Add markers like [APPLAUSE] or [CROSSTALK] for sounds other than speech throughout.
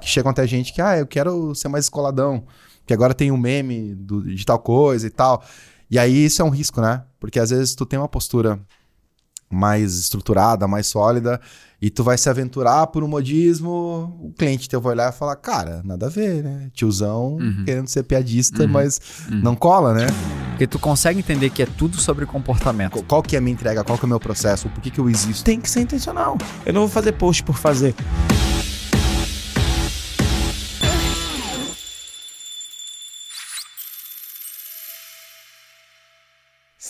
que chegam até a gente que, ah, eu quero ser mais escoladão, que agora tem um meme do, de tal coisa e tal. E aí isso é um risco, né? Porque às vezes tu tem uma postura mais estruturada, mais sólida, e tu vai se aventurar por um modismo, o cliente teu vai olhar e falar, cara, nada a ver, né? Tiozão Uhum. querendo ser piadista, Uhum. mas Uhum. não cola, né? Porque tu consegue entender que é tudo sobre comportamento. Qual- que é a minha entrega? Qual que é o meu processo? Por que, que eu existo? Tem que ser intencional. Eu não vou fazer post por fazer.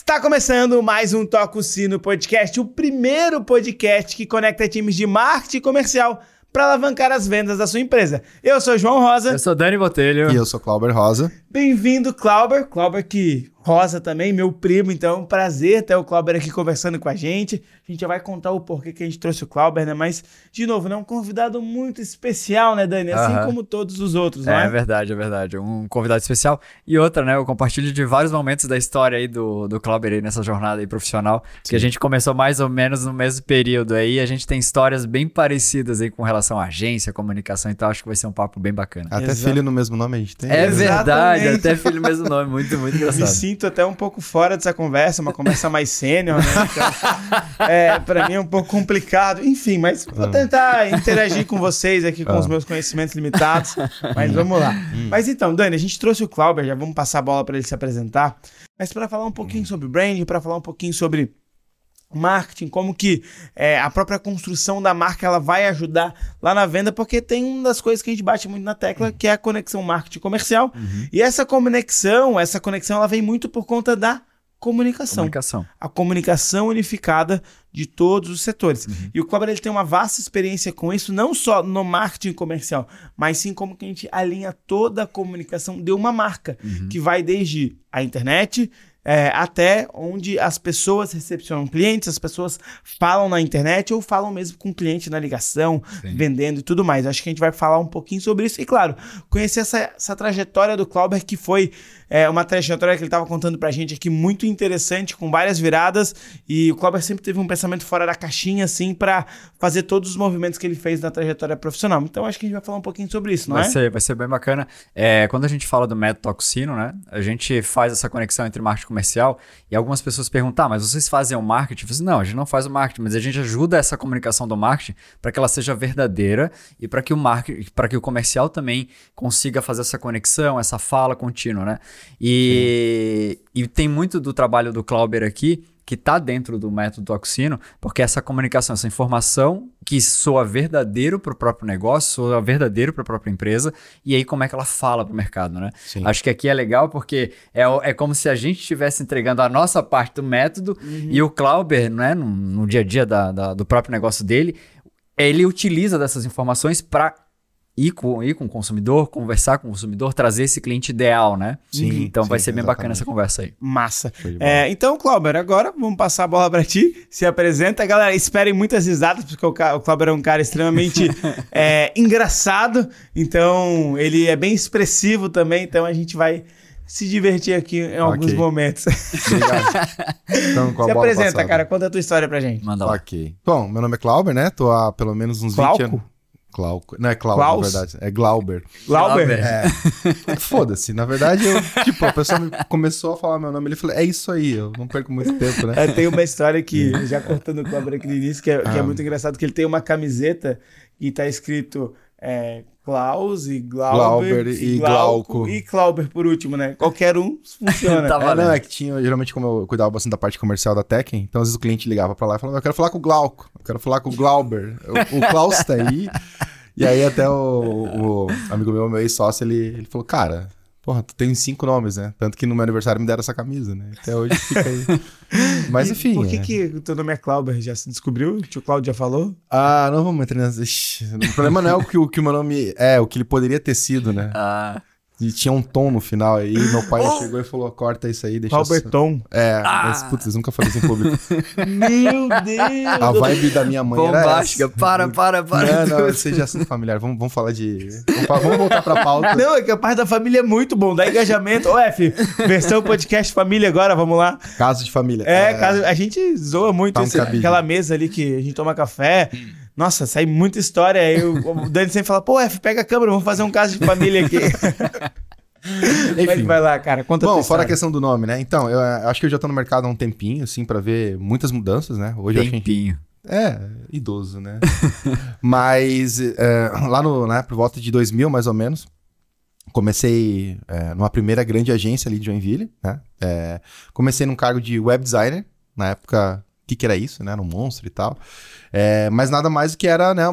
Está começando mais um Toca o Sino Podcast, o primeiro podcast que conecta times de marketing comercial para alavancar as vendas da sua empresa. Eu sou João Rosa. Eu sou Dani Botelho. E eu sou Clauber Rosa. Bem-vindo, Clauber. Clauber que Rosa também, meu primo, então é um prazer ter o Clauber aqui conversando com a gente. A gente já vai contar o porquê que a gente trouxe o Clauber, né? Mas, de novo, né? Um convidado muito especial, né, Dani? Assim Aham. como todos os outros, não É, é? verdade, é verdade. Um convidado especial. E outra, né? Eu compartilho de vários momentos da história aí do, do Clauber aí nessa jornada aí profissional. Que a gente começou mais ou menos no mesmo período aí. A gente tem histórias bem parecidas aí com relação à agência, comunicação e tal. Acho que vai ser um papo bem bacana. Até Exato. filho no mesmo nome a gente tem. É Exatamente. verdade, até filho mesmo nome. Muito, muito [LAUGHS] Me engraçado. Sinto até um pouco fora dessa conversa, uma conversa mais sênior, né? Então, é, pra mim é um pouco complicado. Enfim, mas vou tentar interagir com vocês aqui com Ah. os meus conhecimentos limitados. Mas vamos lá. Mas então, Dani, a gente trouxe o Clauber, já vamos passar a bola pra ele se apresentar. Mas para falar um pouquinho sobre branding, para falar um pouquinho sobre marketing, como que é, a própria construção da marca ela vai ajudar lá na venda, porque tem uma das coisas que a gente bate muito na tecla, que é a conexão marketing comercial. E essa conexão, essa conexão ela vem muito por conta da comunicação. Comunicação. A comunicação unificada de todos os setores. E o Cobra ele tem uma vasta experiência com isso, não só no marketing comercial, mas sim como que a gente alinha toda a comunicação de uma marca, que vai desde a internet, é, até onde as pessoas recepcionam clientes, as pessoas falam na internet ou falam mesmo com o cliente na ligação, Sim. vendendo e tudo mais. Acho que a gente vai falar um pouquinho sobre isso. E claro, conhecer essa, essa trajetória do Clauber, que foi é, uma trajetória que ele estava contando pra gente aqui muito interessante, com várias viradas. E o Clauber sempre teve um pensamento fora da caixinha, assim, para fazer todos os movimentos que ele fez na trajetória profissional. Então acho que a gente vai falar um pouquinho sobre isso, não vai é? Ser, vai ser bem bacana. É, quando a gente fala do método Toxino, né? A gente faz essa conexão entre marketing comercial e algumas pessoas perguntam, ah, mas vocês fazem o marketing? Eu falo assim, não, a gente não faz o marketing, mas a gente ajuda essa comunicação do marketing para que ela seja verdadeira e para que o marketing, para que o comercial também consiga fazer essa conexão, essa fala contínua, né? E, e tem muito do trabalho do Clauber aqui que está dentro do método Toxino, porque essa comunicação, essa informação que soa verdadeiro para o próprio negócio, soa verdadeiro para a própria empresa, e aí como é que ela fala para o mercado, né? Sim. Acho que aqui é legal porque é, é como se a gente estivesse entregando a nossa parte do método e o Clauber, né, no, no dia a dia da- da- do próprio negócio dele, ele utiliza dessas informações para ir com, ir com o consumidor, conversar com o consumidor, trazer esse cliente ideal, né? Sim, Então vai sim, ser bem bacana essa exatamente. conversa aí. Massa. É, então, Clauber, agora vamos passar a bola pra ti. Se apresenta. Galera, esperem muitas risadas, porque o, Clauber é um cara extremamente [LAUGHS] é, engraçado. Então, ele é bem expressivo também. Então, a gente vai se divertir aqui em alguns momentos. Obrigado. [LAUGHS] Então, com a se bola apresenta, passada. cara. Conta a tua história pra gente. Manda lá. Ok. Bom, meu nome é Clauber, né? Tô há pelo menos uns 20 Glauco? anos. Glauco. Não é Cláudio, na verdade. É Glauber. Glauber. É. [LAUGHS] Foda-se. Na verdade, eu, tipo, a pessoa me começou a falar meu nome. Ele falou, é isso aí, eu não perco muito tempo, né? É, tem uma história que, já cortando o Clauber aqui no início, que é, que é Ah. muito engraçado, que ele tem uma camiseta e tá escrito é, Klaus e Glauber, Glauber e Glauco. e Clauber por último, né? Qualquer um funciona. [LAUGHS] Tá É, não, é que tinha, geralmente, como eu cuidava bastante da parte comercial da Tekken, então às vezes o cliente ligava pra lá e falava, eu quero falar com o Glauco, eu quero falar com o Glauber. O, o Klaus tá aí. E aí até o, o amigo meu, meu ex-sócio, ele, ele falou, cara, porra, tu tem cinco nomes, né? Tanto que no meu aniversário me deram essa camisa, né? Até hoje fica aí. [LAUGHS] Mas E enfim. Por que, é. que o teu nome é Clauber? Já se descobriu? O tio Cláudio já falou? Ah, não vamos entrar nessa. O problema não é o que o que o meu nome é, o que ele poderia ter sido, né? Ah, E tinha um tom no final aí, meu pai [GASPS] chegou e falou: corta isso aí, deixa só- Tom. É, mas putz, nunca falei isso em público. [LAUGHS] Meu Deus! A vibe da minha mãe era bombástica. essa. Para, para, para. Não, não, seja assim familiar. Vamos, vamos falar de. Vamos, vamos voltar pra pauta. Não, é que a parte da família é muito bom, dá engajamento. Ô, F, versão podcast família agora, vamos lá. Caso de família. É, caso- a gente zoa muito Tá um esse- aquela mesa ali que a gente toma café. Nossa, sai muita história. Aí o, o Dani sempre fala, pô, F, pega a câmera, vamos fazer um caso de família aqui. [LAUGHS] Mas vai lá, cara, conta Bom, fora a questão do nome, né? Então, eu, acho que eu já tô no mercado há um tempinho, assim, pra ver muitas mudanças, né? Hoje eu acho que a gente Tempinho. É, idoso, né? [LAUGHS] Mas é, lá no, né, por volta de 2000, mais ou menos, comecei é, numa primeira grande agência ali de Joinville, né? É, comecei num cargo de web designer, na época, que, que era isso, né? Era um monstro e tal. É, mas nada mais do que era né,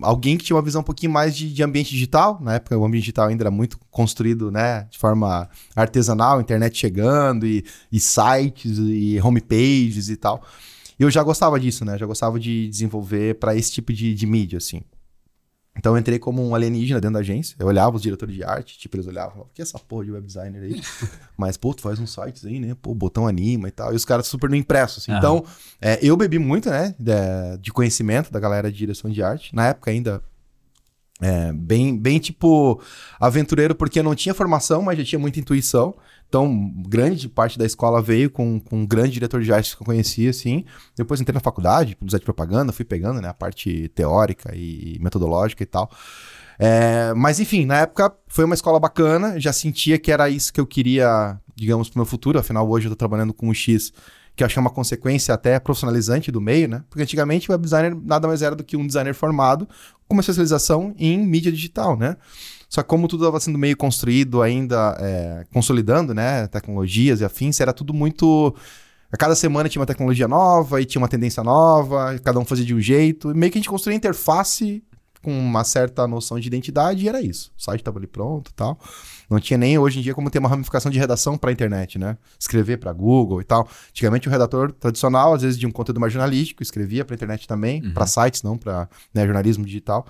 alguém que tinha uma visão um pouquinho mais de, de ambiente digital. Na época, o ambiente digital ainda era muito construído né, de forma artesanal, internet chegando, e, e sites, e homepages e tal. E eu já gostava disso, né? Já gostava de desenvolver para esse tipo de, de mídia, assim. Então eu entrei como um alienígena dentro da agência. Eu olhava os diretores de arte, tipo, eles olhavam, falavam, o que é essa porra de web designer aí? [LAUGHS] Mas, pô, tu faz uns sites aí, né? Pô, botão anima e tal. E os caras super no impresso, assim. Aham. Então, é, eu bebi muito, né? De, de conhecimento da galera de direção de arte. Na época ainda. é, bem, bem tipo aventureiro, porque eu não tinha formação, mas já tinha muita intuição. Então, grande parte da escola veio com, com um grande diretor de arte que eu conhecia, assim. Depois entrei na faculdade, publicidade e propaganda, fui pegando, né, a parte teórica e metodológica e tal. É, mas enfim, na época foi uma escola bacana, já sentia que era isso que eu queria, digamos, pro meu futuro. Afinal, hoje eu tô trabalhando com o X, que eu que é uma consequência até profissionalizante do meio, né? Porque antigamente o web designer nada mais era do que um designer formado com uma especialização em mídia digital, né? Só que como tudo estava sendo meio construído ainda, é, consolidando, né? Tecnologias e afins, era tudo muito. A cada semana tinha uma tecnologia nova e tinha uma tendência nova, cada um fazia de um jeito. E meio que a gente construía interface com uma certa noção de identidade e era isso. O site estava ali pronto e tal. Não tinha nem hoje em dia como ter uma ramificação de redação para a internet, né? Escrever para Google e tal. Antigamente o redator tradicional, às vezes de um conteúdo mais jornalístico, escrevia para a internet também, para sites, não para né, jornalismo digital.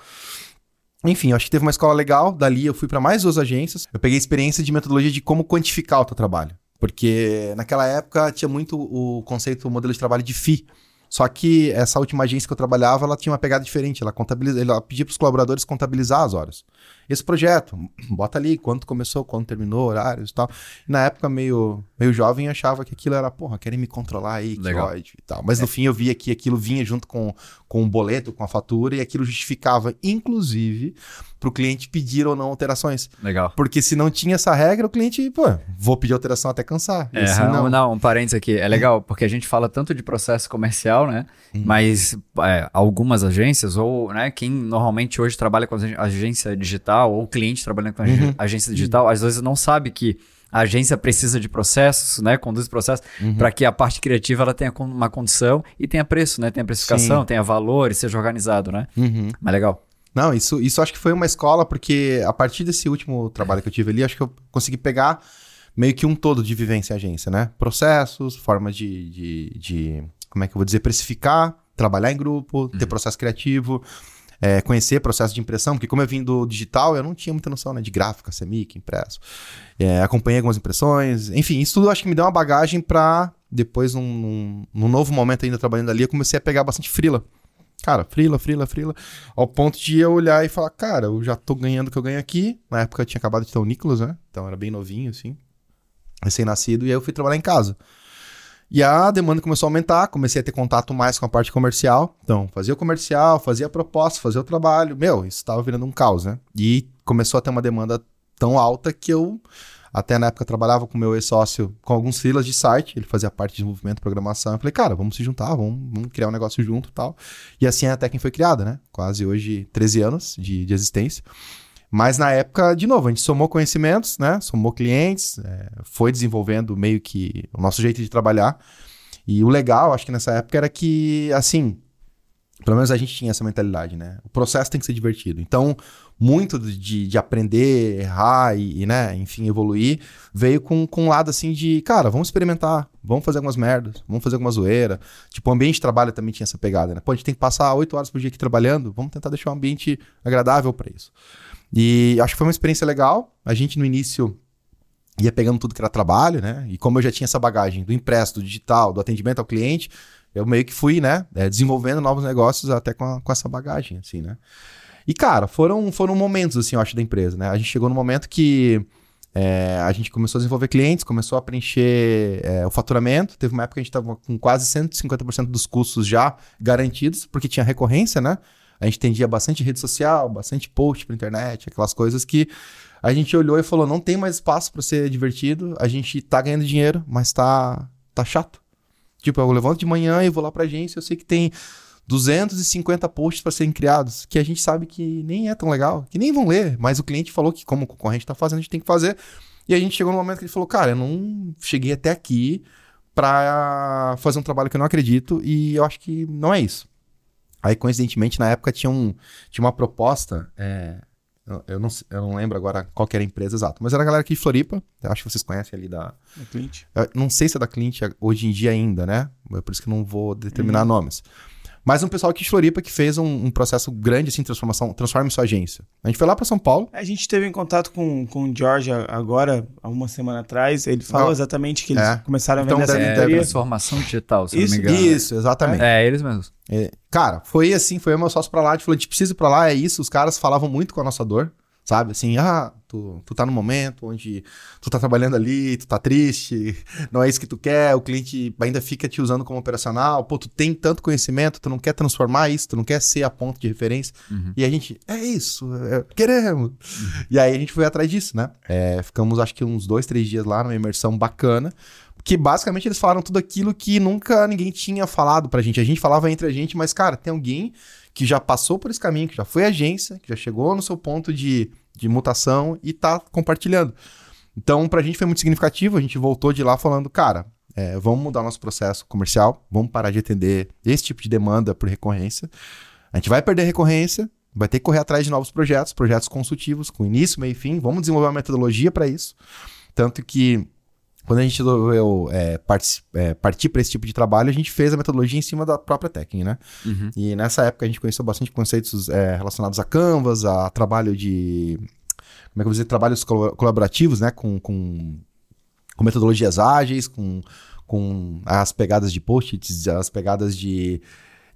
Enfim, acho que teve uma escola legal. Dali eu fui para mais duas agências. Eu peguei experiência de metodologia de como quantificar o teu trabalho. Porque naquela época tinha muito o conceito, o modelo de trabalho de FI. Só que essa última agência que eu trabalhava, ela tinha uma pegada diferente. Ela, contabiliza, ela pedia para os colaboradores contabilizar as horas. Esse projeto, bota ali quanto começou, quando terminou, horários e tal. Na época, meio, meio jovem, achava que aquilo era, porra, querem me controlar aí, que Legal. ódio e tal. Mas no fim eu via que aquilo vinha junto com, com o boleto, com a fatura, e aquilo justificava, inclusive, para o cliente pedir ou não alterações. Legal. Porque se não tinha essa regra, o cliente, pô, vou pedir alteração até cansar. É, assim, não. não. um parênteses aqui. É legal, porque a gente fala tanto de processo comercial, né? Uhum. Mas é, algumas agências, ou né, quem normalmente hoje trabalha com ag- agência digital, ou cliente trabalhando com ag- Uhum. agência digital, às vezes não sabe que a agência precisa de processos, né? Conduz processos, Uhum. para que a parte criativa ela tenha uma condição e tenha preço, né? Tenha precificação, Sim. tenha valor e seja organizado, né? Uhum. Mas legal. Não, isso, isso acho que foi uma escola, porque a partir desse último trabalho que eu tive ali, acho que eu consegui pegar meio que um todo de vivência em agência, né? Processos, formas de, de, de- como é que eu vou dizer, precificar, trabalhar em grupo, ter processo criativo, é, conhecer processo de impressão, porque como eu vim do digital, eu não tinha muita noção né, de gráfica, semic, impresso. É, acompanhei algumas impressões, enfim, isso tudo acho que me deu uma bagagem pra depois, num, num novo momento ainda trabalhando ali, eu comecei a pegar bastante frila. Cara, frila, frila, frila. Ao ponto de eu olhar e falar, cara, eu já tô ganhando o que eu ganho aqui. Na época eu tinha acabado de ter o Nicolas, né? Então era bem novinho, assim. Recém-nascido. E aí eu fui trabalhar em casa. E a demanda começou a aumentar, comecei a ter contato mais com a parte comercial. Então, fazia o comercial, fazia a proposta, fazia o trabalho. Meu, isso tava virando um caos, né? E começou a ter uma demanda tão alta que eu, até na época, trabalhava com meu ex-sócio com alguns filas de site. Ele fazia parte de desenvolvimento programação. Eu falei, cara, vamos se juntar, vamos, vamos criar um negócio junto e tal. E assim a Tekken foi criada, né? Quase hoje 13 anos de, de existência. Mas na época, de novo, a gente somou conhecimentos, né? Somou clientes, é, foi desenvolvendo meio que o nosso jeito de trabalhar. E o legal, acho que nessa época, era que, assim, pelo menos a gente tinha essa mentalidade, né? O processo tem que ser divertido. Então, muito de, de aprender, errar e, e, né, enfim, evoluir, veio com, com um lado assim de, cara, vamos experimentar, vamos fazer algumas merdas, vamos fazer alguma zoeira. Tipo, o ambiente de trabalho também tinha essa pegada, né? Pô, a gente tem que passar oito horas por dia aqui trabalhando, vamos tentar deixar um ambiente agradável para isso. E acho que foi uma experiência legal. A gente no início ia pegando tudo que era trabalho, né? E como eu já tinha essa bagagem do impresso, do digital, do atendimento ao cliente, eu meio que fui, né, é, desenvolvendo novos negócios até com, a- com essa bagagem, assim, né? E, cara, foram, foram momentos, assim, eu acho, da empresa, né? A gente chegou no momento que é, a gente começou a desenvolver clientes, começou a preencher é, o faturamento. Teve uma época que a gente estava com quase 150% dos custos já garantidos, porque tinha recorrência, né? A gente atendia bastante rede social, bastante post pra internet, aquelas coisas que a gente olhou e falou: não tem mais espaço para ser divertido, a gente tá ganhando dinheiro, mas tá, tá chato. Tipo, eu levanto de manhã e vou lá pra agência, eu sei que tem 250 posts para serem criados, que a gente sabe que nem é tão legal, que nem vão ler, mas o cliente falou que, como o concorrente está fazendo, a gente tem que fazer. E a gente chegou no momento que ele falou: Cara, eu não cheguei até aqui para fazer um trabalho que eu não acredito e eu acho que não é isso. Aí, coincidentemente, na época tinha, um, tinha uma proposta. É, eu, não, eu não lembro agora qual era a empresa exata, mas era a galera aqui de Floripa. Eu acho que vocês conhecem ali da. Da Clint. Eu não sei se é da Clint hoje em dia ainda, né? É por isso que eu não vou determinar nomes. Mas um pessoal aqui de Floripa que fez um, um processo grande assim, transformação, transforma sua agência. A gente foi lá para São Paulo. A gente teve em contato com, com o George agora, há uma semana atrás. Ele falou Não. exatamente que eles É. começaram a Então vender essa deve- É, mentoria. transformação digital, se Isso, não me engano. Isso, exatamente. É, eles mesmos. É, cara, foi assim, foi o meu sócio pra lá, a gente falou, a gente precisa ir pra lá, é isso. Os caras falavam muito com a nossa dor, sabe? Assim, ah, tu, tu tá no momento onde tu tá trabalhando ali, tu tá triste, [LAUGHS] não é isso que tu quer, o cliente ainda fica te usando como operacional, pô, tu tem tanto conhecimento, tu não quer transformar isso, tu não quer ser a ponto de referência. Uhum. E a gente, é isso, é, queremos. E aí a gente foi atrás disso, né? É, ficamos acho que uns dois, três dias lá numa imersão bacana. Que basicamente eles falaram tudo aquilo que nunca ninguém tinha falado pra gente. A gente falava entre a gente, mas, cara, tem alguém que já passou por esse caminho, que já foi agência, que já chegou no seu ponto de, de mutação e tá compartilhando. Então, pra gente foi muito significativo. A gente voltou de lá falando, cara, é, vamos mudar nosso processo comercial, vamos parar de atender esse tipo de demanda por recorrência. A gente vai perder recorrência, vai ter que correr atrás de novos projetos, projetos consultivos, com início, meio e fim. Vamos desenvolver uma metodologia para isso. Tanto que quando a gente resolveu é, é, partir para esse tipo de trabalho, a gente fez a metodologia em cima da própria técnica, né? Uhum. E nessa época a gente conheceu bastante conceitos é, relacionados a Canvas, a trabalho de. Como é que eu vou dizer? Trabalhos colaborativos, né? Com, com, com metodologias ágeis, com, com as pegadas de post-its, as pegadas de,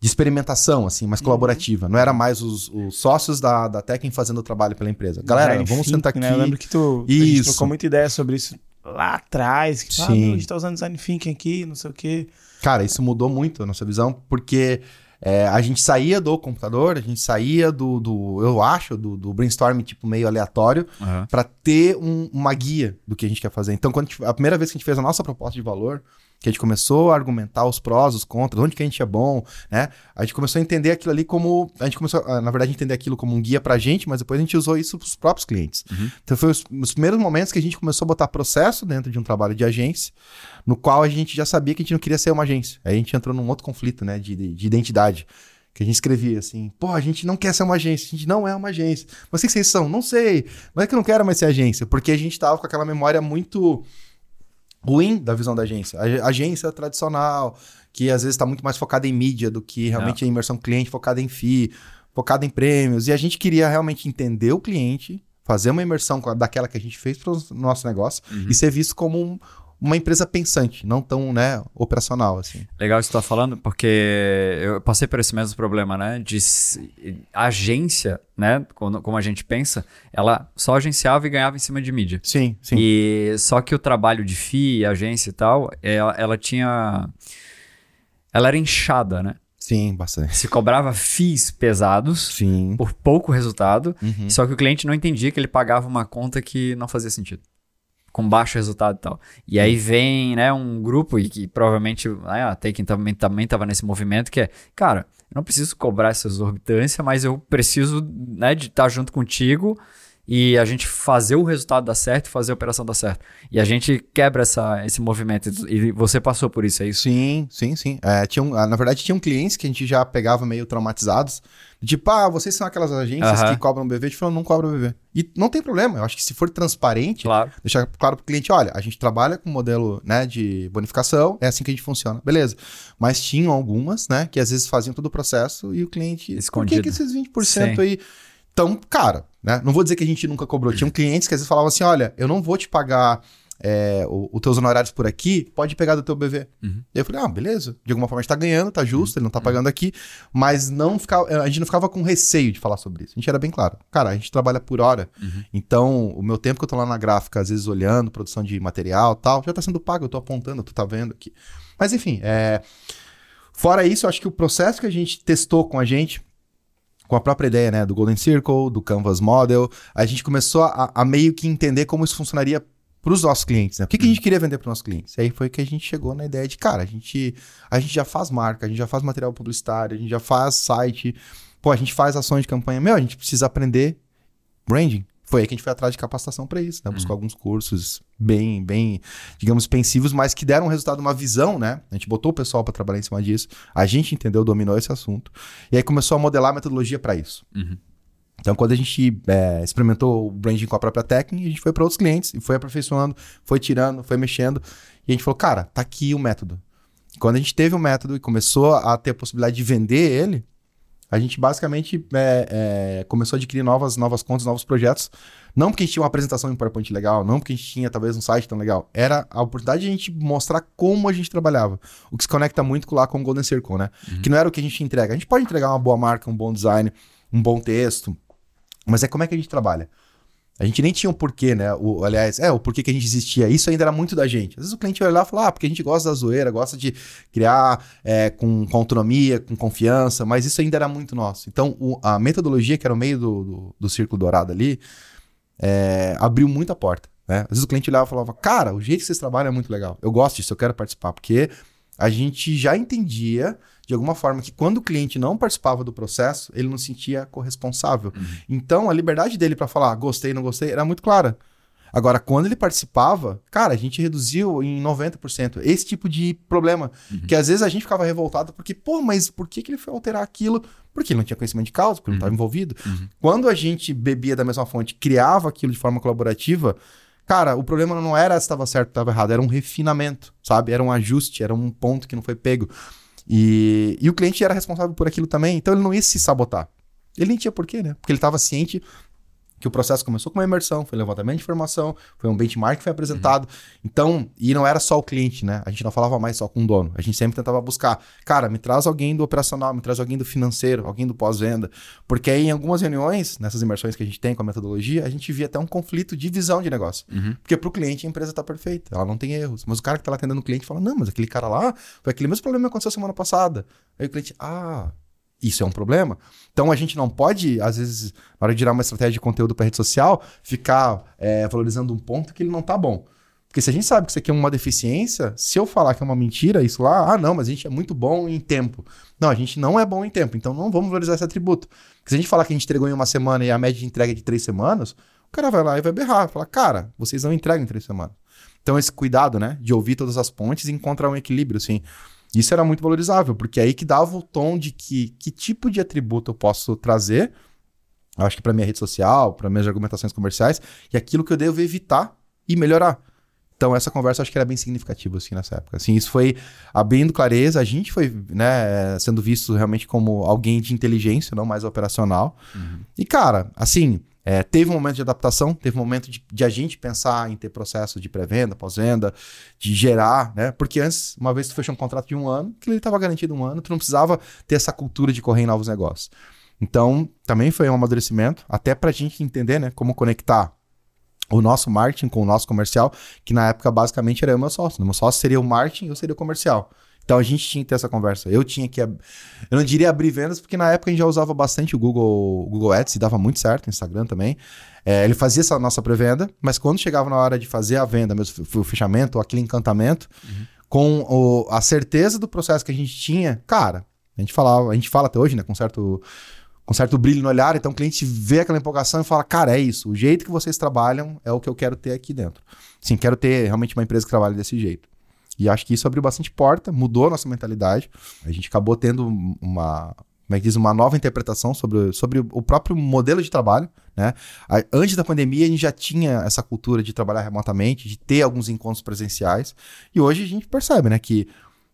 de experimentação, assim, mais colaborativa. Não era mais os, os sócios da, da Tekken fazendo o trabalho pela empresa. Galera, Design vamos sentar aqui. né? Eu lembro que tu Isso. trocou muita ideia sobre isso lá atrás. Que, ah, a gente tá usando design thinking aqui, não sei o quê. Cara, isso mudou muito a nossa visão, porque é, a gente saía do computador, a gente saía do, do eu acho, do, do brainstorm tipo meio aleatório, Uhum. para ter um- uma guia do que a gente quer fazer. Então, quando a, gente- a primeira vez que a gente fez a nossa proposta de valor, que a gente começou a argumentar os prós, os contras, onde que a gente é bom, né? A gente começou a entender aquilo ali como. A gente começou, na verdade, a entender aquilo como um guia pra gente, mas depois a gente usou isso pros próprios clientes. Uhum. Então, foi os, os primeiros momentos que a gente começou a botar processo dentro de um trabalho de agência, no qual a gente já sabia que a gente não queria ser uma agência. Aí a gente entrou num outro conflito, né, de, de, de identidade. Que a gente escrevia assim, pô, a gente não quer ser uma agência, a gente não é uma agência. Mas o que vocês são? Não sei. Não é que eu não quero mais ser agência, porque a gente tava com aquela memória muito ruim da visão da agência. A agência tradicional, que às vezes está muito mais focada em mídia do que realmente a imersão cliente, focada em FII, focada em prêmios. E a gente queria realmente entender o cliente, fazer uma imersão daquela que a gente fez para o nosso negócio Uhum. e ser visto como um- uma empresa pensante, não tão né, operacional assim. Legal isso que tu tá falando, porque eu passei por esse mesmo problema, né? De agência, né? Quando- Como a gente pensa, ela só agenciava e ganhava em cima de mídia. Sim, sim. E só que o trabalho de FI, agência e tal, ela, ela tinha. Ela era inchada, né? Sim, bastante. Se cobrava FIIs pesados Sim. por pouco resultado, Uhum. só que o cliente não entendia que ele pagava uma conta que não fazia sentido. Com baixo resultado e tal. E aí vem, né, um grupo, e que provavelmente né, a Taken também, também estava nesse movimento, que é, cara, eu não preciso cobrar essa exorbitância, mas eu preciso, né, de estar junto contigo e a gente fazer o resultado dar certo e fazer a operação dar certo. E a gente quebra essa, esse movimento. E você passou por isso, é isso? Sim, sim, sim. É, tinha um- ah, na verdade, tinham clientes que a gente já pegava meio traumatizados. Tipo, ah, vocês são aquelas agências Aham. que cobram BV. A gente falou, não cobra BV. E não tem problema. Eu acho que se for transparente, Claro. deixar claro pro cliente, olha, a gente trabalha com modelo né, de bonificação, é assim que a gente funciona. Beleza. Mas tinham algumas, né, que às vezes faziam todo o processo e o cliente, por que, Escondido. que esses 20% Sim. aí... Então, cara, né, não vou dizer que a gente nunca cobrou. Tinham clientes que às vezes falavam assim, olha, eu não vou te pagar é, o- os teus honorários por aqui, pode pegar do teu BV. Uhum. Eu falei, ah, beleza. De alguma forma a gente tá ganhando, tá justo, ele não tá pagando aqui. Mas não ficava, a gente não ficava com receio de falar sobre isso. A gente era bem claro. Cara, a gente trabalha por hora. Uhum. Então, o meu tempo que eu tô lá na gráfica, às vezes olhando, produção de material e tal, já tá sendo pago, eu tô apontando, tu tá vendo aqui. Mas enfim, é... fora isso, eu acho que o processo que a gente testou com a gente com a própria ideia, né, do Golden Circle, do Canvas Model, a gente começou a, a meio que entender como isso funcionaria para os nossos clientes, né? O que, que a gente queria vender para os nossos clientes? Aí foi que a gente chegou na ideia de, cara, a gente, a gente já faz marca, a gente já faz material publicitário, a gente já faz site, pô, a gente faz ações de campanha. Meu, a gente precisa aprender branding. Foi aí que a gente foi atrás de capacitação para isso, né? Buscou alguns cursos bem, bem, digamos, expensivos, mas que deram um resultado, uma visão, né? A gente botou o pessoal para trabalhar em cima disso, a gente entendeu, dominou esse assunto, e aí começou a modelar a metodologia para isso. Uhum. Então, quando a gente é, experimentou o branding com a própria técnica, a gente foi para outros clientes e foi aperfeiçoando, foi tirando, foi mexendo. E a gente falou, cara, tá aqui o método. E quando a gente teve o método e começou a ter a possibilidade de vender ele, a gente basicamente é, é, começou a adquirir novas, novas contas, novos projetos. Não porque a gente tinha uma apresentação em PowerPoint legal, não porque a gente tinha talvez um site tão legal. Era a oportunidade de a gente mostrar como a gente trabalhava. O que se conecta muito lá com o Golden Circle, né? Uhum. Que não era o que a gente entrega. A gente pode entregar uma boa marca, um bom design, um bom texto, mas é como é que a gente trabalha. A gente nem tinha um porquê, né? O, aliás, é, o porquê que a gente existia. Isso ainda era muito da gente. Às vezes o cliente vai lá e fala, ah, porque a gente gosta da zoeira, gosta de criar é, com, com, autonomia, com confiança, mas isso ainda era muito nosso. Então, o, a metodologia, que era o meio do, do, do círculo dourado ali, é, abriu muita porta. Né? Às vezes o cliente olhava e falava, cara, o jeito que vocês trabalham é muito legal. Eu gosto disso, eu quero participar, porque a gente já entendia de alguma forma que quando o cliente não participava do processo, ele não se sentia corresponsável. Uhum. Então, a liberdade dele para falar gostei, não gostei, era muito clara. Agora, quando ele participava, cara, a gente reduziu em 90% esse tipo de problema. Uhum. Que às vezes a gente ficava revoltado porque, pô, mas por que, que ele foi alterar aquilo? Porque ele não tinha conhecimento de causa, porque uhum. não estava envolvido. Uhum. Quando a gente bebia da mesma fonte, criava aquilo de forma colaborativa, cara, o problema não era se estava certo ou estava errado, era um refinamento, sabe? Era um ajuste, era um ponto que não foi pego. E, e o cliente era responsável por aquilo também, então ele não ia se sabotar. Ele nem tinha porquê, né? Porque ele estava ciente que o processo começou com uma imersão, foi levantamento de informação, foi um benchmark que foi apresentado. Uhum. Então, e não era só o cliente, né? A gente não falava mais só com o dono. A gente sempre tentava buscar, cara, me traz alguém do operacional, me traz alguém do financeiro, alguém do pós-venda. Porque aí, em algumas reuniões, nessas imersões que a gente tem com a metodologia, a gente via até um conflito de visão de negócio. Uhum. Porque para o cliente a empresa está perfeita, ela não tem erros. Mas o cara que está lá atendendo o cliente fala, não, mas aquele cara lá, foi aquele mesmo problema que aconteceu semana passada. Aí o cliente, ah, isso é um problema. Então a gente não pode, às vezes, na hora de tirar uma estratégia de conteúdo para rede social, ficar é, valorizando um ponto que ele não tá bom. Porque se a gente sabe que isso aqui é uma deficiência, se eu falar que é uma mentira, isso lá, ah, não, mas a gente é muito bom em tempo. Não, a gente não é bom em tempo, então não vamos valorizar esse atributo. Porque se a gente falar que a gente entregou em uma semana e a média de entrega é de três semanas, o cara vai lá e vai berrar, falar, cara, vocês não entregam em três semanas. Então esse cuidado, né, de ouvir todas as pontes e encontrar um equilíbrio, assim. Isso era muito valorizável, porque é aí que dava o tom de que, que tipo de atributo eu posso trazer, acho que para minha rede social, para minhas argumentações comerciais, e aquilo que eu devo evitar e melhorar. Então, essa conversa acho que era bem significativa, assim, nessa época. Assim, isso foi abrindo clareza, a gente foi, né, sendo visto realmente como alguém de inteligência, não mais operacional. Uhum. E, cara, assim, é, teve um momento de adaptação, teve um momento de, de a gente pensar em ter processo de pré-venda, pós-venda, de gerar, né? Porque antes, uma vez que tu fechou um contrato de um ano, que ele estava garantido um ano, tu não precisava ter essa cultura de correr em novos negócios. Então, também foi um amadurecimento, até para a gente entender, né, como conectar o nosso marketing com o nosso comercial, que na época basicamente era o meu sócio. O meu sócio seria o marketing eu seria o comercial. Então a gente tinha que ter essa conversa. Eu tinha que. Eu não diria abrir vendas, porque na época a gente já usava bastante o Google, o Google Ads e dava muito certo, o Instagram também. É, ele fazia essa nossa pré-venda, mas quando chegava na hora de fazer a venda, mesmo o fechamento, aquele encantamento, uhum. com o, a certeza do processo que a gente tinha, cara, a gente falava, a gente fala até hoje, né, com certo, com certo brilho no olhar, então o cliente vê aquela empolgação e fala, cara, é isso, o jeito que vocês trabalham é o que eu quero ter aqui dentro. Sim, quero ter realmente uma empresa que trabalhe desse jeito. E acho que isso abriu bastante porta, mudou a nossa mentalidade. A gente acabou tendo uma, como é que diz, uma nova interpretação sobre, sobre o próprio modelo de trabalho. Né? Antes da pandemia, a gente já tinha essa cultura de trabalhar remotamente, de ter alguns encontros presenciais. E hoje a gente percebe né, que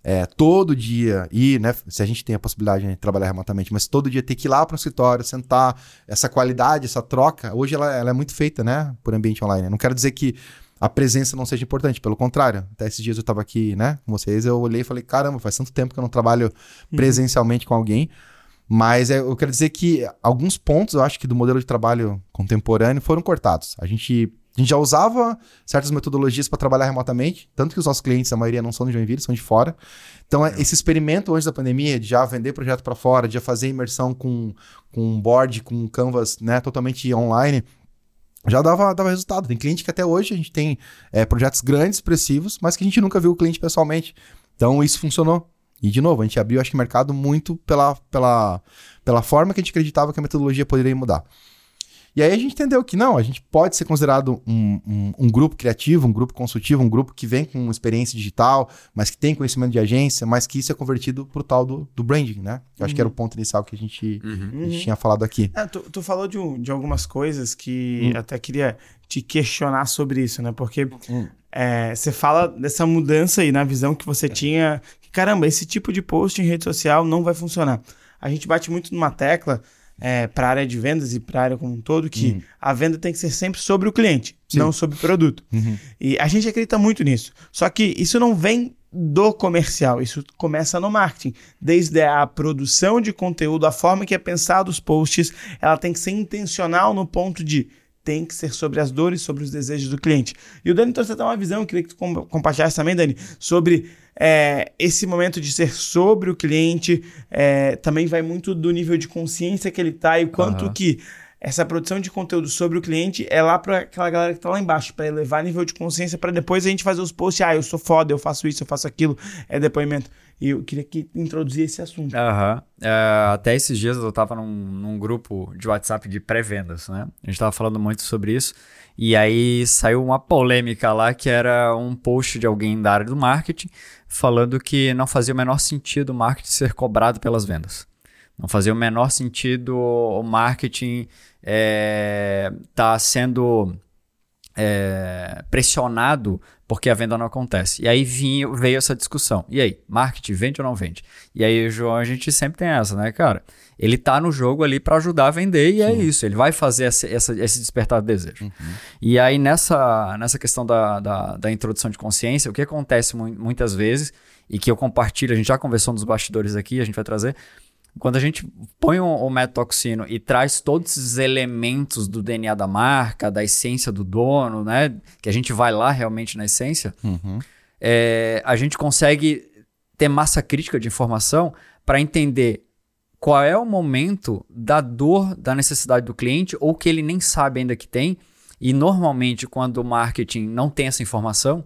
é, todo dia, e né, se a gente tem a possibilidade de trabalhar remotamente, mas todo dia ter que ir lá para o escritório, sentar, essa qualidade, essa troca, hoje ela, ela é muito feita né, por ambiente online. Não quero dizer que a presença não seja importante. Pelo contrário, até esses dias eu estava aqui, né, com vocês, eu olhei e falei, caramba, faz tanto tempo que eu não trabalho uhum. presencialmente com alguém. Mas é, eu quero dizer que alguns pontos, eu acho que do modelo de trabalho contemporâneo foram cortados. A gente A gente já usava certas metodologias para trabalhar remotamente, tanto que os nossos clientes, a maioria não são de Joinville, são de fora. Então, é. esse experimento antes da pandemia, de já vender projeto para fora, de já fazer imersão com, com board, com canvas né, totalmente online, já dava, dava resultado. Tem cliente que até hoje a gente tem é, projetos grandes, expressivos, mas que a gente nunca viu o cliente pessoalmente. Então, isso funcionou. E, de novo, a gente abriu, acho que, mercado muito pela, pela, pela forma que a gente acreditava que a metodologia poderia mudar. E aí a gente entendeu que não, a gente pode ser considerado um, um, um, grupo criativo, um grupo consultivo, um grupo que vem com experiência digital, mas que tem conhecimento de agência, mas que isso é convertido para o tal do, do branding, né? Eu acho que era o uhum. ponto inicial que a gente, uhum. a gente tinha falado aqui. É, tu, tu, falou de, de algumas coisas que hum. até queria te questionar sobre isso, né? Porque hum. é, você fala dessa mudança aí na visão que você tinha. Que, caramba, esse tipo de post em rede social não vai funcionar. A gente bate muito numa tecla é, para a área de vendas e para a área como um todo que uhum. a venda tem que ser sempre sobre o cliente, Sim. não sobre o produto. Uhum. E a gente acredita muito nisso. Só que isso não vem do comercial, isso começa no marketing. Desde a produção de conteúdo, a forma que é pensado os posts, ela tem que ser intencional no ponto de tem que ser sobre as dores, sobre os desejos do cliente. E o Dani trouxe até uma visão, eu queria que tu compartilhasse também, Dani, sobre é, esse momento de ser sobre o cliente. É, também vai muito do nível de consciência que ele está e o quanto uhum. que essa produção de conteúdo sobre o cliente é lá para aquela galera que está lá embaixo, para elevar nível de consciência, para depois a gente fazer os posts, ah, eu sou foda, eu faço isso, eu faço aquilo, é depoimento. E eu queria que introduzir esse assunto. Uhum. Até esses dias eu estava num, num, grupo de WhatsApp de pré-vendas, né? A gente estava falando muito sobre isso. E aí saiu uma polêmica lá que era um post de alguém da área do marketing falando que não fazia o menor sentido o marketing ser cobrado pelas vendas. Não fazia o menor sentido o marketing estar é, tá sendo é, pressionado porque a venda não acontece. E aí vinha, veio essa discussão. E aí, marketing vende ou não vende? E aí, João, a gente sempre tem essa, né, cara? Ele tá no jogo ali para ajudar a vender e é Sim. é isso. Ele vai fazer essa, essa, esse despertar de desejo. Uhum. E aí, nessa, nessa questão da, da, da, introdução de consciência, o que acontece mu muitas vezes, e que eu compartilho, a gente já conversou nos bastidores aqui, a gente vai trazer, quando a gente põe o, o metoxino e traz todos esses elementos do DNA da marca, da essência do dono, né? Que a gente vai lá realmente na essência, uhum. é, a gente consegue ter massa crítica de informação para entender qual é o momento da dor, da necessidade do cliente, ou que ele nem sabe ainda que tem. E normalmente, quando o marketing não tem essa informação,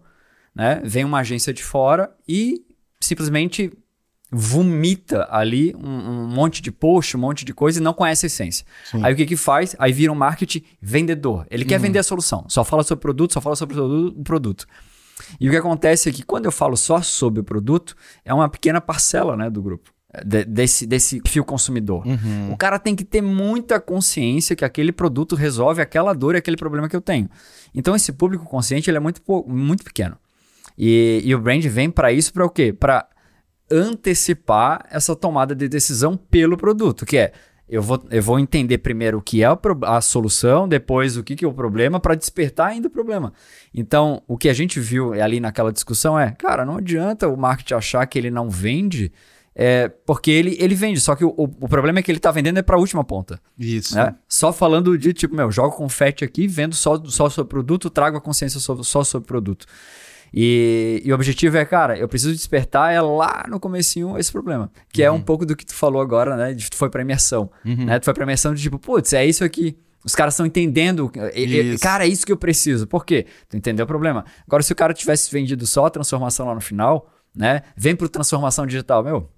né, vem uma agência de fora e simplesmente vomita ali um, um, monte de post, um monte de coisa e não conhece a essência. Sim. Aí o que que faz? Aí vira um marketing vendedor. Ele uhum. quer vender a solução. Só fala sobre o produto, só fala sobre o produto. E o que acontece é que quando eu falo só sobre o produto, é uma pequena parcela né, do grupo. De, desse, desse fio consumidor. Uhum. O cara tem que ter muita consciência que aquele produto resolve aquela dor e aquele problema que eu tenho. Então, esse público consciente ele é muito, muito pequeno. E, e o brand vem para isso para o quê? Para antecipar essa tomada de decisão pelo produto, que é eu vou, eu vou entender primeiro o que é a, a solução, depois o que, que é o problema, para despertar ainda o problema. Então, o que a gente viu ali naquela discussão é, cara, não adianta o marketing achar que ele não vende, é, porque ele, ele vende, só que o, o problema é que ele está vendendo é para a última ponta. Isso. Né? Só falando de tipo, meu, jogo confete aqui, vendo só, só sobre produto, trago a consciência só, só sobre produto. E, e, o objetivo é, cara, eu preciso despertar é lá no comecinho esse problema. Que uhum. é um uhum. pouco do que tu falou agora, né? De tu foi pra imersão. Uhum. Né? Tu foi pra imersão de tipo, putz, é isso aqui. Os caras estão entendendo. Isso. Cara, é isso que eu preciso. Por quê? Tu entendeu o problema. Agora, se o cara tivesse vendido só a transformação lá no final, né? Vem pro transformação digital, meu.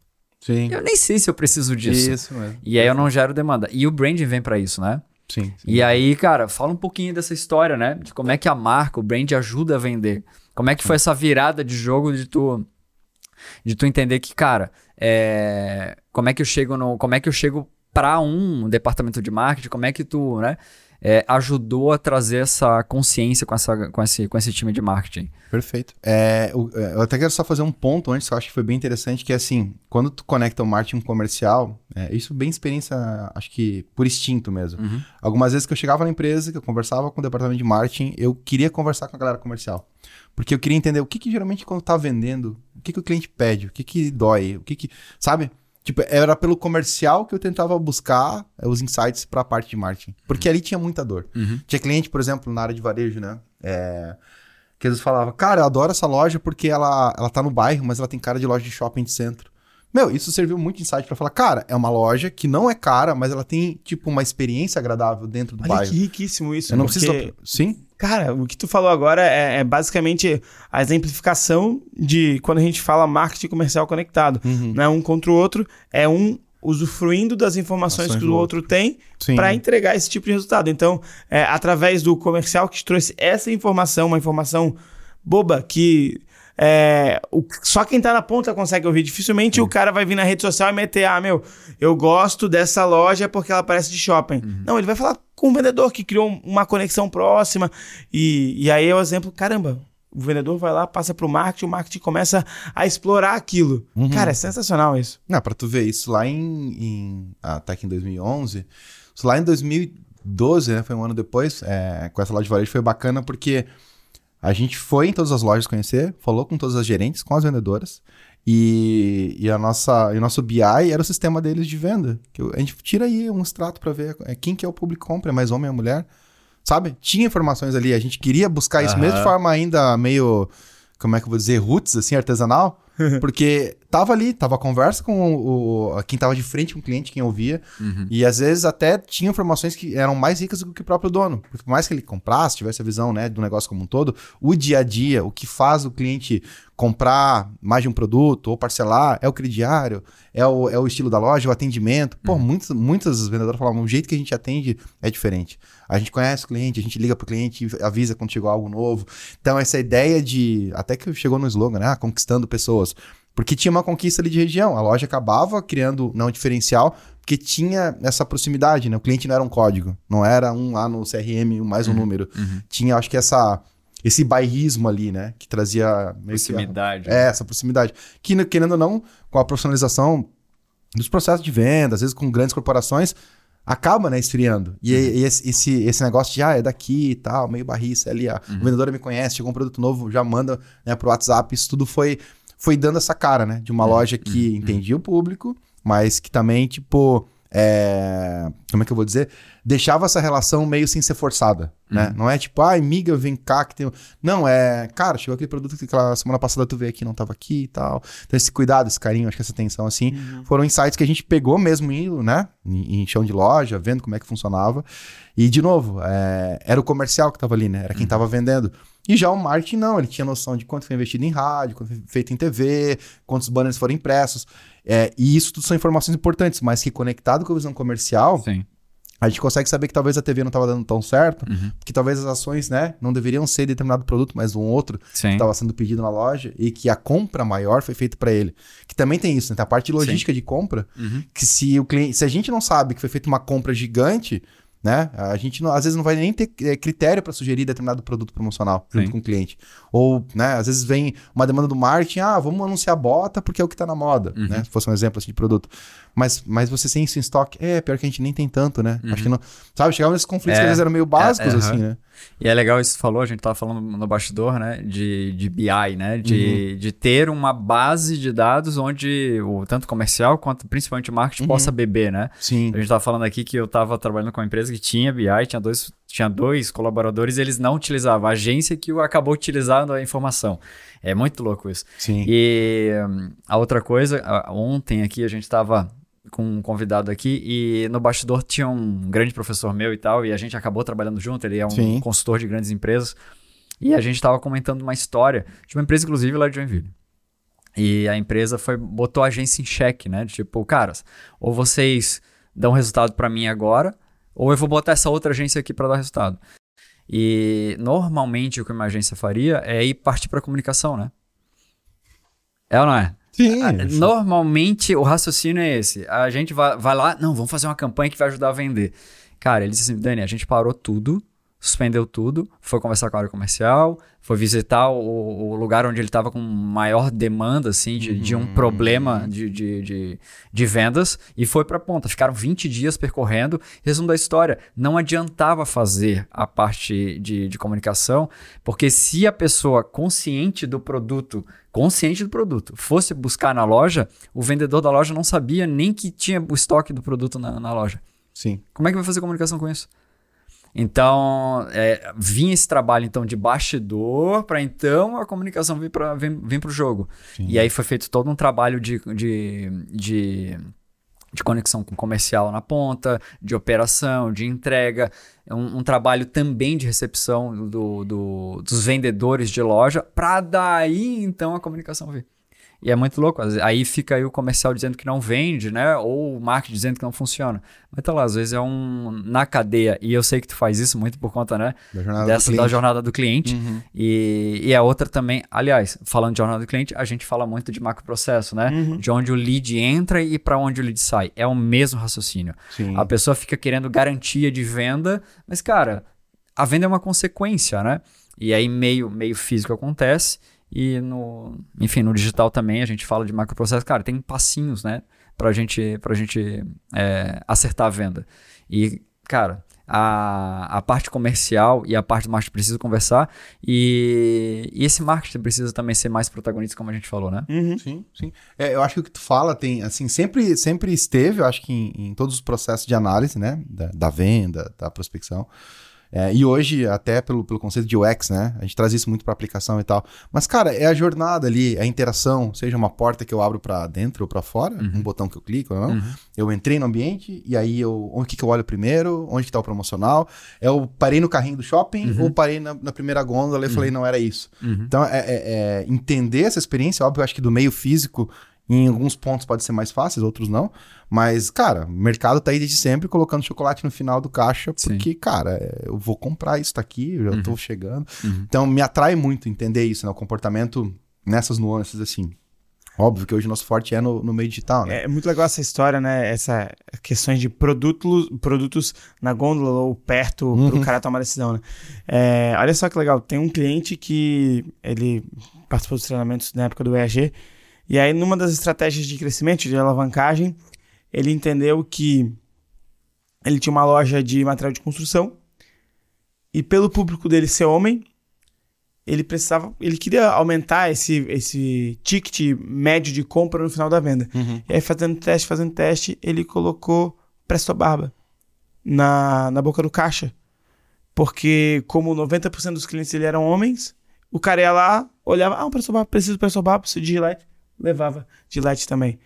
Sim. Eu nem sei se eu preciso disso. Isso, mesmo. E aí eu não gero demanda. E o branding vem para isso, né? Sim, sim, E aí, cara, fala um pouquinho dessa história, né? De como é que a marca, o brand ajuda a vender. Como é que foi essa virada de jogo de tu de tu entender que, cara, é, como é que eu chego no, como é que eu chego para um departamento de marketing, como é que tu, né, é, ajudou a trazer essa consciência com, essa, com, esse, com esse time de marketing. Perfeito. É, é, eu até quero só fazer um ponto antes, que eu acho que foi bem interessante, que é assim, quando tu conecta o marketing comercial, é, isso bem experiência, acho que por instinto mesmo. Uhum. Algumas vezes que eu chegava na empresa, que eu conversava com o departamento de marketing, eu queria conversar com a galera comercial. Porque eu queria entender o que, que geralmente quando tá vendendo, o que, que o cliente pede, o que, que dói, o que que. Sabe? Tipo, era pelo comercial que eu tentava buscar os insights para a parte de marketing. Porque ali tinha muita dor. Uhum. Tinha cliente, por exemplo, na área de varejo, né? É, que eles falavam, cara, eu adoro essa loja porque ela, ela tá no bairro, mas ela tem cara de loja de shopping de centro. Meu, isso serviu muito insight para falar, cara, é uma loja que não é cara, mas ela tem, tipo, uma experiência agradável dentro do Olha bairro. que riquíssimo isso. Eu não porque, preciso. Sim? Cara, o que tu falou agora é, é basicamente a exemplificação de quando a gente fala marketing comercial conectado. Uhum. Não é um contra o outro, é um usufruindo das informações Ações que o do outro tem para entregar esse tipo de resultado. Então, é, através do comercial que te trouxe essa informação, uma informação boba que é, o- só quem tá na ponta consegue ouvir. Dificilmente o cara vai vir na rede social e meter, ah, meu, eu gosto dessa loja porque ela parece de shopping. Não, ele vai falar com o vendedor que criou uma conexão próxima. E, e aí é o exemplo, caramba. O vendedor vai lá, passa pro marketing, o marketing começa a explorar aquilo. Cara, é sensacional isso. Não, pra tu ver isso lá em, em até que em 2011, isso lá em 2012, né, foi um ano depois, é, com essa loja de varejo foi bacana porque a gente foi em todas as lojas conhecer, falou com todas as gerentes, com as vendedoras, e, e a nossa, e o nosso BI era o sistema deles de venda. Que a gente tira aí um extrato pra ver é, quem que é o público que compra, é mais homem ou mulher, sabe? Tinha informações ali, a gente queria buscar isso, mesmo de forma ainda meio, como é que eu vou dizer, roots, assim, artesanal, [LAUGHS] porque tava ali, tava a conversa com o, o- quem tava de frente com o cliente, quem ouvia, Uhum. e às vezes até tinha informações que eram mais ricas do que o próprio dono. Porque por mais que ele comprasse, tivesse a visão né, do negócio como um todo, o dia a dia, o que faz o cliente comprar mais de um produto ou parcelar, é o crediário, é o, é o estilo da loja, o atendimento. Pô, muitas, muitas vendedoras falavam, o jeito que a gente atende é diferente. A gente conhece o cliente, a gente liga pro cliente, avisa quando chegou algo novo. Então essa ideia de, até que chegou no slogan, né, ah, conquistando pessoas. Porque tinha uma conquista ali de região. A loja acabava criando não diferencial, porque tinha essa proximidade, né? O cliente não era um código, não era um lá no CRM, mais um número. uhum. Tinha, acho que essa esse bairrismo ali, né? Que trazia meio que a- Proximidade. é, essa proximidade. Que, né, querendo ou não, com a profissionalização dos processos de venda, às vezes com grandes corporações, acaba, né, esfriando. E, e esse, esse, negócio de, ah, é daqui e tal, meio barriça, é ali, a Uhum. vendedora me conhece, chegou um produto novo, já manda né, pro WhatsApp. Isso tudo foi, foi dando essa cara, né? De uma Uhum. loja que entendia o público, mas que também, tipo, é, como é que eu vou dizer? Deixava essa relação meio sem ser forçada, né? Não é tipo, ai, miga, vem cá que tem... um-" Não, é, cara, chegou aquele produto que aquela semana passada tu veio aqui, não tava aqui e tal. Então esse cuidado, esse carinho, acho que essa atenção, assim, foram insights que a gente pegou mesmo indo, né? Em, em chão de loja, vendo como é que funcionava. E, de novo, é, era o comercial que tava ali, né? Era quem tava vendendo. E já o marketing, não, ele tinha noção de quanto foi investido em rádio, quanto foi feito em TV, quantos banners foram impressos. É, e isso tudo são informações importantes, mas que conectado com a visão comercial, Sim. a gente consegue saber que talvez a TV não estava dando tão certo, Uhum. que talvez as ações, né, não deveriam ser de determinado produto, mas um outro que Sim. estava sendo pedido na loja e que a compra maior foi feita para ele. Que também tem isso, né? Tem a parte de logística de compra, Uhum. que se o cliente, se a gente não sabe que foi feita uma compra gigante, né? A gente não- às vezes não vai nem ter é, critério para sugerir determinado produto promocional junto Sim. com o cliente. Ou, né, às vezes vem uma demanda do marketing, ah, vamos anunciar bota porque é o que tá na moda, Uhum. né? Se fosse um exemplo assim de produto. Mas, mas você tem isso em estoque, é, pior que a gente nem tem tanto, né? Acho que não, sabe, chegava nesses conflitos Uhum. É. que vezes eram meio básicos É, é, assim, né? E é legal isso que você falou, a gente tava falando no bastidor, né? De, de BI, né? De, Uhum. de ter uma base de dados onde o tanto comercial quanto principalmente o marketing Uhum. possa beber, né? Sim. A gente tava falando aqui que eu tava trabalhando com uma empresa que tinha BI, tinha dois, tinha dois colaboradores e eles não utilizavam. A agência que acabou utilizando a informação. É muito louco isso. Sim. E hum, a outra coisa, ontem aqui a gente estava com um convidado aqui e no bastidor tinha um grande professor meu e tal, e a gente acabou trabalhando junto, ele é um Sim. consultor de grandes empresas. E a gente estava comentando uma história de uma empresa, inclusive, lá de Joinville. E a empresa foi botou a agência em xeque, né? Tipo, caras, ou vocês dão resultado para mim agora, ou eu vou botar essa outra agência aqui para dar resultado. E normalmente o que uma agência faria é ir partir para comunicação, né? É ou não é? Sim. Ah, Normalmente o raciocínio é esse. A gente vai, vai lá, não, vamos fazer uma campanha que vai ajudar a vender. Cara, ele disse assim, Dani, a gente parou tudo, suspendeu tudo, foi conversar com a área comercial, foi visitar o, o lugar onde ele estava com maior demanda, assim, de, de um Uhum. problema de, de, de, de vendas e foi para ponta. Ficaram 20 dias percorrendo. Resumo da história, não adiantava fazer a parte de, de comunicação, porque se a pessoa consciente do produto, consciente do produto, fosse buscar na loja, o vendedor da loja não sabia nem que tinha o estoque do produto na, na loja. Sim. Como é que vai fazer comunicação com isso? Então, é, vinha esse trabalho então de bastidor para então a comunicação vir para vir, vir o jogo. Sim. E aí foi feito todo um trabalho de, de, de, de conexão com comercial na ponta, de operação, de entrega, um, um trabalho também de recepção do, do- dos vendedores de loja, para daí então a comunicação vir. E é muito louco. Aí fica aí o comercial dizendo que não vende, né? Ou o marketing dizendo que não funciona. Mas tá lá, às vezes é um na cadeia. E eu sei que tu faz isso muito por conta, né? Da jornada Dessa do da cliente. jornada do cliente. Uhum. E, e a outra também, aliás, falando de jornada do cliente, a gente fala muito de macroprocesso, né? De onde o lead entra e para onde o lead sai. É o mesmo raciocínio. Sim. A pessoa fica querendo garantia de venda, mas, cara, a venda é uma consequência, né? E aí meio, meio físico acontece. E no, enfim, no digital também a gente fala de macroprocesso. Cara, tem passinhos, né? Pra gente, pra gente é, acertar a venda. E, cara, a, a parte comercial e a parte do marketing precisam conversar. E, e esse marketing precisa também ser mais protagonista, como a gente falou, né? Uhum. Sim, sim. É, eu acho que o que tu fala tem, assim, sempre, sempre esteve, eu acho que em, em todos os processos de análise, né? Da, da venda, da prospecção. É, e hoje, até pelo, pelo conceito de UX, né? A gente traz isso muito para aplicação e tal. Mas, cara, é a jornada ali, a interação, seja uma porta que eu abro para dentro ou para fora, um botão que eu clico ou não. Uhum. Eu entrei no ambiente e aí eu, onde que, que eu olho primeiro? Onde que tá o promocional? Eu parei no carrinho do shopping ou parei na, na primeira gôndola e falei, não era isso. Uhum. Então, é, é- é entender essa experiência, óbvio, eu acho que do meio físico, em alguns pontos pode ser mais fácil, outros não. Mas, cara, o mercado tá aí desde sempre colocando chocolate no final do caixa, Sim. porque, cara, é, eu vou comprar isso tá aqui, eu já tô chegando. Uhum. Então, me atrai muito entender isso, né? O comportamento nessas nuances, assim. Óbvio que hoje o nosso forte é no, no meio digital, né? É muito legal essa história, né? Essa questões de produtos, produtos na gôndola ou perto Uhum. para o cara tomar decisão, né? É, olha só que legal. Tem um cliente que ele participou dos treinamentos na época do EAG e aí numa das estratégias de crescimento, de alavancagem, ele entendeu que ele tinha uma loja de material de construção e pelo público dele ser homem, ele precisava, ele queria aumentar esse, esse ticket médio de compra no final da venda. Uhum. E aí, fazendo teste, fazendo teste, ele colocou Presto Barba na, na boca do caixa. Porque, como 90% dos clientes dele eram homens, o cara ia lá, olhava, ah, um Presto Barba, preciso de Presto Barba, preciso de Gillette, levava Gillette também.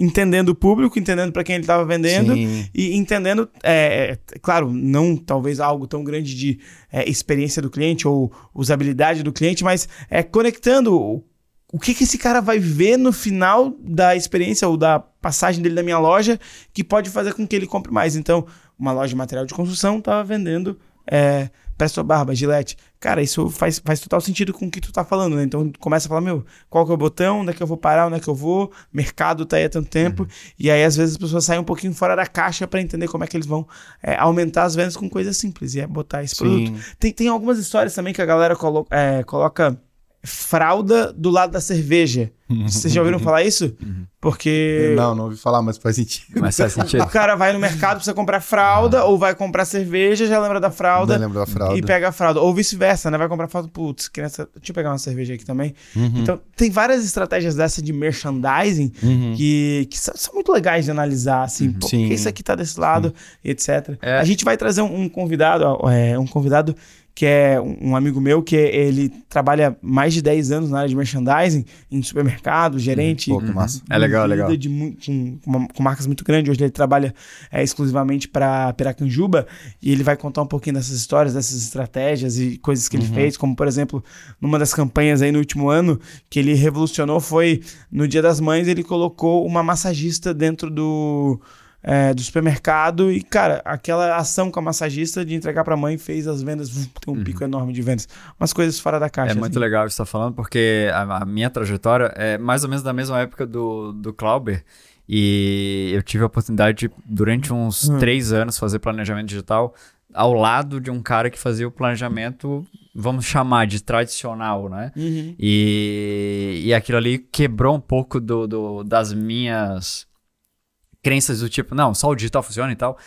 Entendendo o público, entendendo para quem ele estava vendendo Sim. e entendendo, é, é, claro, não talvez algo tão grande de é, experiência do cliente ou usabilidade do cliente, mas é conectando o, o que, que esse cara vai ver no final da experiência ou da passagem dele na minha loja que pode fazer com que ele compre mais. Então, uma loja de material de construção estava vendendo é, Presto Barba, Gillette. Cara, isso faz, faz total sentido com o que tu tá falando, né? Então começa a falar, meu, qual que é o botão, onde é que eu vou parar, onde é que eu vou, mercado tá aí há tanto tempo. E aí, às vezes, as pessoas saem um pouquinho fora da caixa para entender como é que eles vão é, aumentar as vendas com coisas simples. E é botar esse produto. Sim. Tem, tem algumas histórias também que a galera colo é, coloca fralda do lado da cerveja. Vocês já ouviram falar isso? Porque Não, não ouvi falar, mas faz sentido. Mas faz sentido. o cara vai no mercado, precisa comprar fralda, ou vai comprar cerveja, já lembra da fralda. Não lembro da fralda. E pega a fralda. Ou vice-versa, né? Vai comprar fralda, putz, criança, deixa eu pegar uma cerveja aqui também. Uhum. Então, tem várias estratégias dessa de merchandising Uhum. que, que são, são muito legais de analisar, assim, por Sim. que isso aqui tá desse lado, e etc. É. A gente vai trazer um, um convidado, ó, é, um convidado que é um amigo meu, que ele trabalha mais de 10 anos na área de merchandising, em supermercado, gerente. Pô, que massa. É legal, legal. de com, com marcas muito grandes. Hoje ele trabalha é, exclusivamente para Piracanjuba e ele vai contar um pouquinho dessas histórias, dessas estratégias e coisas que ele fez, como por exemplo, numa das campanhas aí no último ano que ele revolucionou foi no Dia das Mães ele colocou uma massagista dentro do é, do supermercado e, cara, aquela ação com a massagista de entregar pra mãe fez as vendas, tem um pico enorme de vendas. Umas coisas fora da caixa. É muito assim. legal isso que você tá falando, porque a, a minha trajetória é mais ou menos da mesma época do, do Clauber. E eu tive a oportunidade de, durante uns Hum. três anos, fazer planejamento digital ao lado de um cara que fazia o planejamento, vamos chamar de tradicional, né? Uhum. E, e aquilo ali quebrou um pouco do, do- das minhas crenças do tipo, não, só o digital funciona e tal.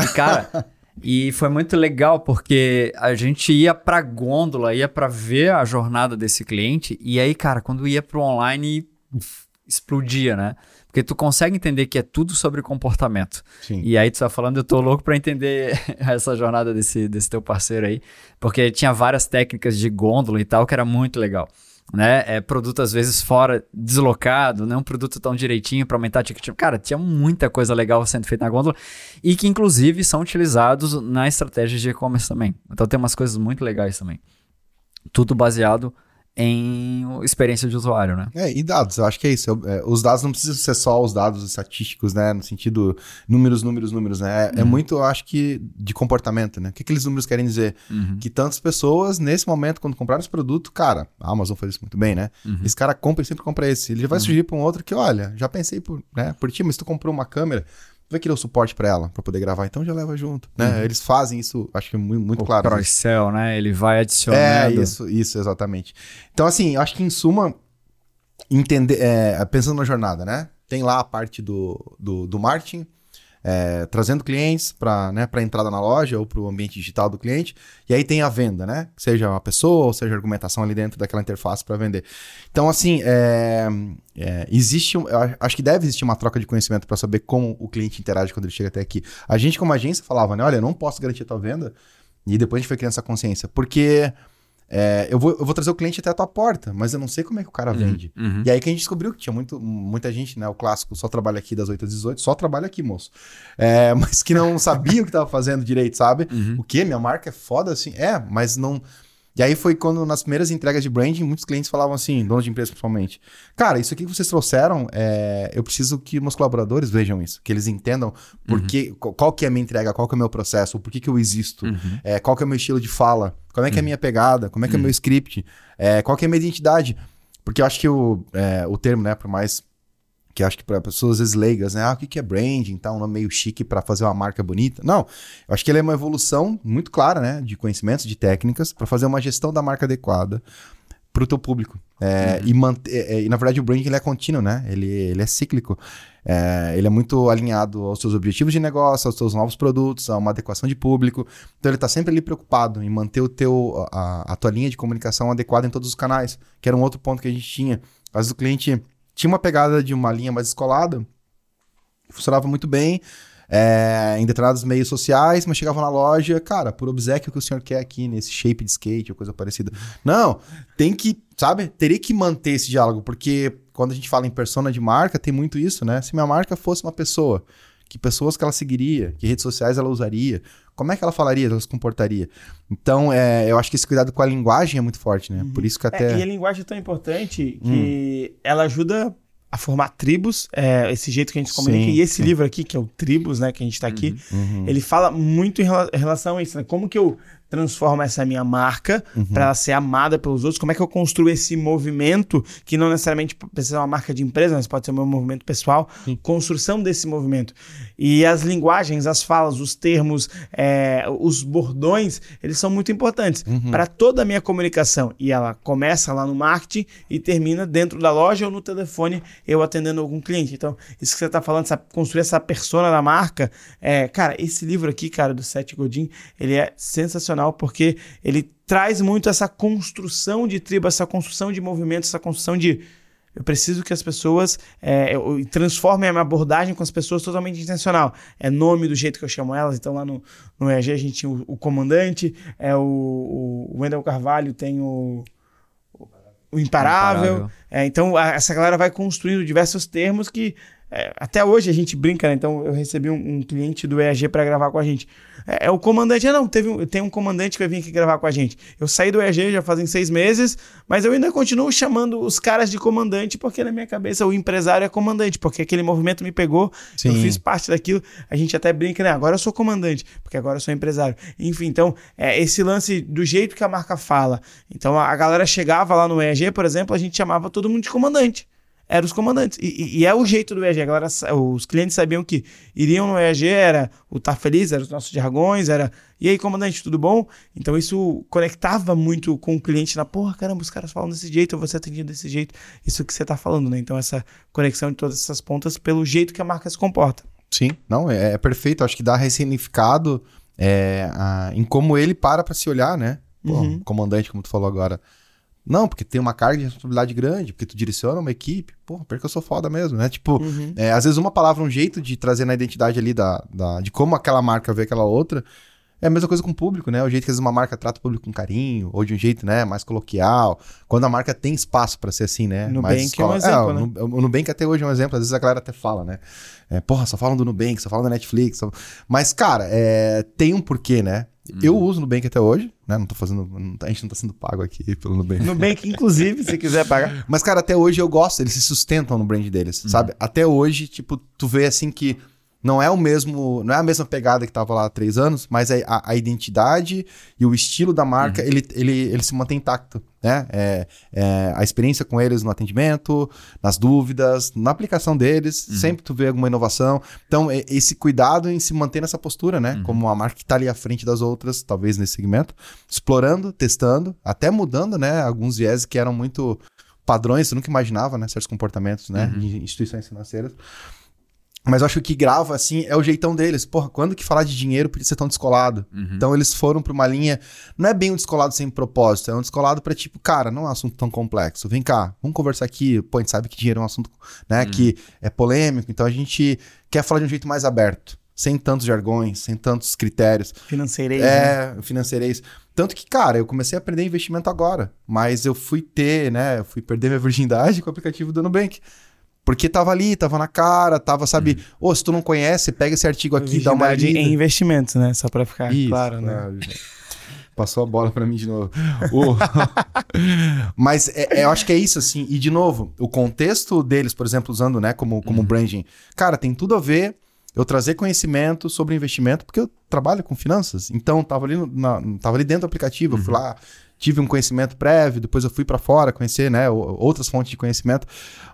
E, cara, [LAUGHS] e foi muito legal porque a gente ia pra gôndola, ia pra ver a jornada desse cliente, e aí, cara, quando ia pro online, uf, explodia, né? Porque tu consegue entender que é tudo sobre comportamento. Sim. E aí tu tá falando, eu tô louco pra entender [LAUGHS] essa jornada desse, desse teu parceiro aí, porque tinha várias técnicas de gôndola e tal que era muito legal. Né? É, produto às vezes fora, deslocado, não um produto tão direitinho pra aumentar ticket. Cara, tinha muita coisa legal sendo feita na gôndola e que inclusive são utilizados na estratégia de e-commerce também. Então tem umas coisas muito legais também. Tudo baseado em experiência de usuário, né? É, e dados, eu acho que é isso. Eu- é, os dados não precisam ser só os dados estatísticos, né? No sentido números, números, números, né? É, é muito, eu acho que, de comportamento, né? O que aqueles números querem dizer? Que tantas pessoas, nesse momento, quando compraram esse produto, cara, a Amazon faz isso muito bem, né? Esse cara compra e sempre compra esse. Ele já vai surgir para um outro que, olha, já pensei por, né, por ti, mas tu comprou uma câmera, vai querer o suporte para ela, para poder gravar, então já leva junto, né? Eles fazem isso, acho que é muito, muito o claro. cross-sell, né? Ele vai É, adicionando. isso, isso, exatamente. Então, assim, eu acho que em suma, entender, é, pensando na jornada, né? Tem lá a parte do, do, do marketing, é, trazendo clientes para né, a entrada na loja ou para o ambiente digital do cliente. E aí tem a venda, né? Seja uma pessoa ou seja argumentação ali dentro daquela interface para vender. Então, assim, é, é, existe, acho que deve existir uma troca de conhecimento para saber como o cliente interage quando ele chega até aqui. A gente, como agência, falava, né? Olha, eu não posso garantir a tua venda. E depois a gente foi criando essa consciência. Porque é, eu, vou, eu vou trazer o cliente até a tua porta, mas eu não sei como é que o cara vende. Uhum. E aí que a gente descobriu que tinha muito, muita gente, né? O clássico só trabalha aqui das 8 às 18, só trabalha aqui, moço. É, [LAUGHS] mas que não sabia o que tava fazendo direito, sabe? Uhum. O quê? Minha marca é foda assim? É, mas não. E aí foi quando, nas primeiras entregas de branding, muitos clientes falavam assim, donos de empresa principalmente, cara, isso aqui que vocês trouxeram, é, eu preciso que meus colaboradores vejam isso, que eles entendam por que, qual- que é a minha entrega, qual que é o meu processo, por que, que eu existo, é, qual que é o meu estilo de fala, como é que é a minha pegada, como é que é o meu script, é, qual que é a minha identidade. Porque eu acho que o, é, o termo, né, por mais que acho que para pessoas às vezes leigas, né? Ah, o que que é branding? Tá, um nome meio chique para fazer uma marca bonita. Não, eu acho que ele é uma evolução muito clara, né? De conhecimentos, de técnicas, para fazer uma gestão da marca adequada para o teu público. É, e, manter, é, e na verdade o branding ele é contínuo, né? Ele, ele é cíclico. É, ele é muito alinhado aos seus objetivos de negócio, aos seus novos produtos, a uma adequação de público. Então ele está sempre ali preocupado em manter o teu, a, a tua linha de comunicação adequada em todos os canais, que era um outro ponto que a gente tinha. Às vezes o cliente tinha uma pegada de uma linha mais descolada, funcionava muito bem é, em determinados meios sociais, mas chegava na loja, cara, por obsequio que o senhor quer aqui nesse shape de skate ou coisa parecida. Não, tem que, sabe, teria que manter esse diálogo, porque quando a gente fala em persona de marca, tem muito isso, né? Se minha marca fosse uma pessoa, que pessoas que ela seguiria, que redes sociais ela usaria, como é que ela falaria, ela se comportaria? Então, é, eu acho que esse cuidado com a linguagem é muito forte, né? Por isso que É, até. e a linguagem é tão importante que ela ajuda a formar tribos, é, esse jeito que a gente se comunica. Sim, e esse sim. livro aqui, que é o Tribos, né, que a gente tá aqui, Uhum. ele fala muito em rela- em relação a isso, né? Como que eu transformo essa minha marca Uhum. para ela ser amada pelos outros? Como é que eu construo esse movimento, que não necessariamente precisa ser uma marca de empresa, mas pode ser um movimento pessoal, construção desse movimento. E as linguagens, as falas, os termos, é, os bordões, eles são muito importantes Uhum. para toda a minha comunicação. E ela começa lá no marketing e termina dentro da loja ou no telefone, eu atendendo algum cliente. Então, isso que você está falando, essa, construir essa persona da marca, é, cara, esse livro aqui, cara, do Seth Godin, ele é sensacional porque ele traz muito essa construção de tribo, essa construção de movimento, essa construção de eu preciso que as pessoas é, transformem a minha abordagem com as pessoas totalmente intencional. É nome do jeito que eu chamo elas. Então, lá no, no EAG a gente tinha o, o comandante, é o, o Wendel Carvalho tem o, o imparável. Imparável. É, então, a- essa galera vai construindo diversos termos que é, até hoje a gente brinca, né? Então, eu recebi um, um cliente do EAG para gravar com a gente. É, é o comandante. Ah, não, teve tem um comandante que vai vir aqui gravar com a gente. Eu saí do EAG já fazem seis meses, mas eu ainda continuo chamando os caras de comandante, porque na minha cabeça o empresário é comandante, porque aquele movimento me pegou, eu Sim. fiz parte daquilo. A gente até brinca, né? Agora eu sou comandante, porque agora eu sou empresário. Enfim, então, é, esse lance do jeito que a marca fala. Então, a, a galera chegava lá no EAG, por exemplo, a gente chamava todo mundo de comandante. Eram os comandantes. E, e- é o jeito do EAG. Agora, sa- os clientes sabiam que iriam no EAG, era o Tá Feliz, era os nossos jargões, era. E aí, comandante, tudo bom? Então isso conectava muito com o cliente na porra, caramba, os caras falam desse jeito, eu vou ser atendido desse jeito. Isso que você tá falando, né? Então, essa conexão de todas essas pontas pelo jeito que a marca se comporta. Sim, não, é, é perfeito. Acho que dá ressignificado é, a- em como ele para pra se olhar, né? Pô, Uhum. comandante, como tu falou agora. Não, porque tem uma carga de responsabilidade grande, porque tu direciona uma equipe. Pô, porque eu sou foda mesmo, né? Tipo, Uhum. é, às vezes uma palavra, um jeito de trazer na identidade ali da, da- de como aquela marca vê aquela outra. É a mesma coisa com o público, né? O jeito que às vezes uma marca trata o público com carinho, ou de um jeito, né, mais coloquial. Quando a marca tem espaço pra ser assim, né? Nubank mais é um escola- exemplo, o né? O Nubank até hoje é um exemplo, às vezes a galera até fala, né? É, porra, só falam do Nubank, só falam da Netflix. só- Mas, cara, é, tem um porquê, né? Eu uso o Nubank até hoje, né? Não tô fazendo. não tá- a gente não tá sendo pago aqui pelo Nubank. Nubank, inclusive, se quiser pagar. Mas, cara, até hoje eu gosto, eles se sustentam no brand deles, sabe? Até hoje, tipo, tu vê assim que não é o mesmo, não é a mesma pegada que tava lá há três anos, mas a, a- a identidade e o estilo da marca, ele, ele, ele se mantém intacto, né? É, é, a experiência com eles no atendimento, nas dúvidas, na aplicação deles, sempre tu vê alguma inovação. Então, é- esse cuidado em se manter nessa postura, né? Como uma marca que tá ali à frente das outras, talvez nesse segmento, explorando, testando, até mudando, né? Alguns viés que eram muito padrões, você nunca imaginava, né? Certos comportamentos, né? De instituições financeiras. Mas eu acho que o que grava, assim, é o jeitão deles. Porra, quando que falar de dinheiro podia ser tão descolado? Então eles foram pra uma linha. Não é bem um descolado sem propósito, é um descolado pra tipo, cara, não é um assunto tão complexo. Vem cá, vamos conversar aqui. Pô, a gente sabe que dinheiro é um assunto, né, que é polêmico, então a gente quer falar de um jeito mais aberto. Sem tantos jargões, sem tantos critérios. Financeirei. né? É, financeirês. Tanto que, cara, eu comecei a aprender investimento agora. Mas eu fui ter, né? Eu fui perder minha virgindade com o aplicativo do Nubank. Porque tava ali, tava na cara, tava, sabe? Ô, se tu não conhece, pega esse artigo aqui, dá uma lida. em investimentos, né? Só pra ficar Isso, claro, né? claro. Passou a bola pra mim de novo. O- [LAUGHS] Mas é- é, eu acho que é isso, assim. E, de novo, o contexto deles, por exemplo, usando, né, como, como branding, cara, tem tudo a ver eu trazer conhecimento sobre investimento, porque eu trabalho com finanças. Então, tava ali, no- na, tava ali dentro do aplicativo, eu fui lá, tive um conhecimento prévio, depois eu fui pra fora conhecer, né, outras fontes de conhecimento.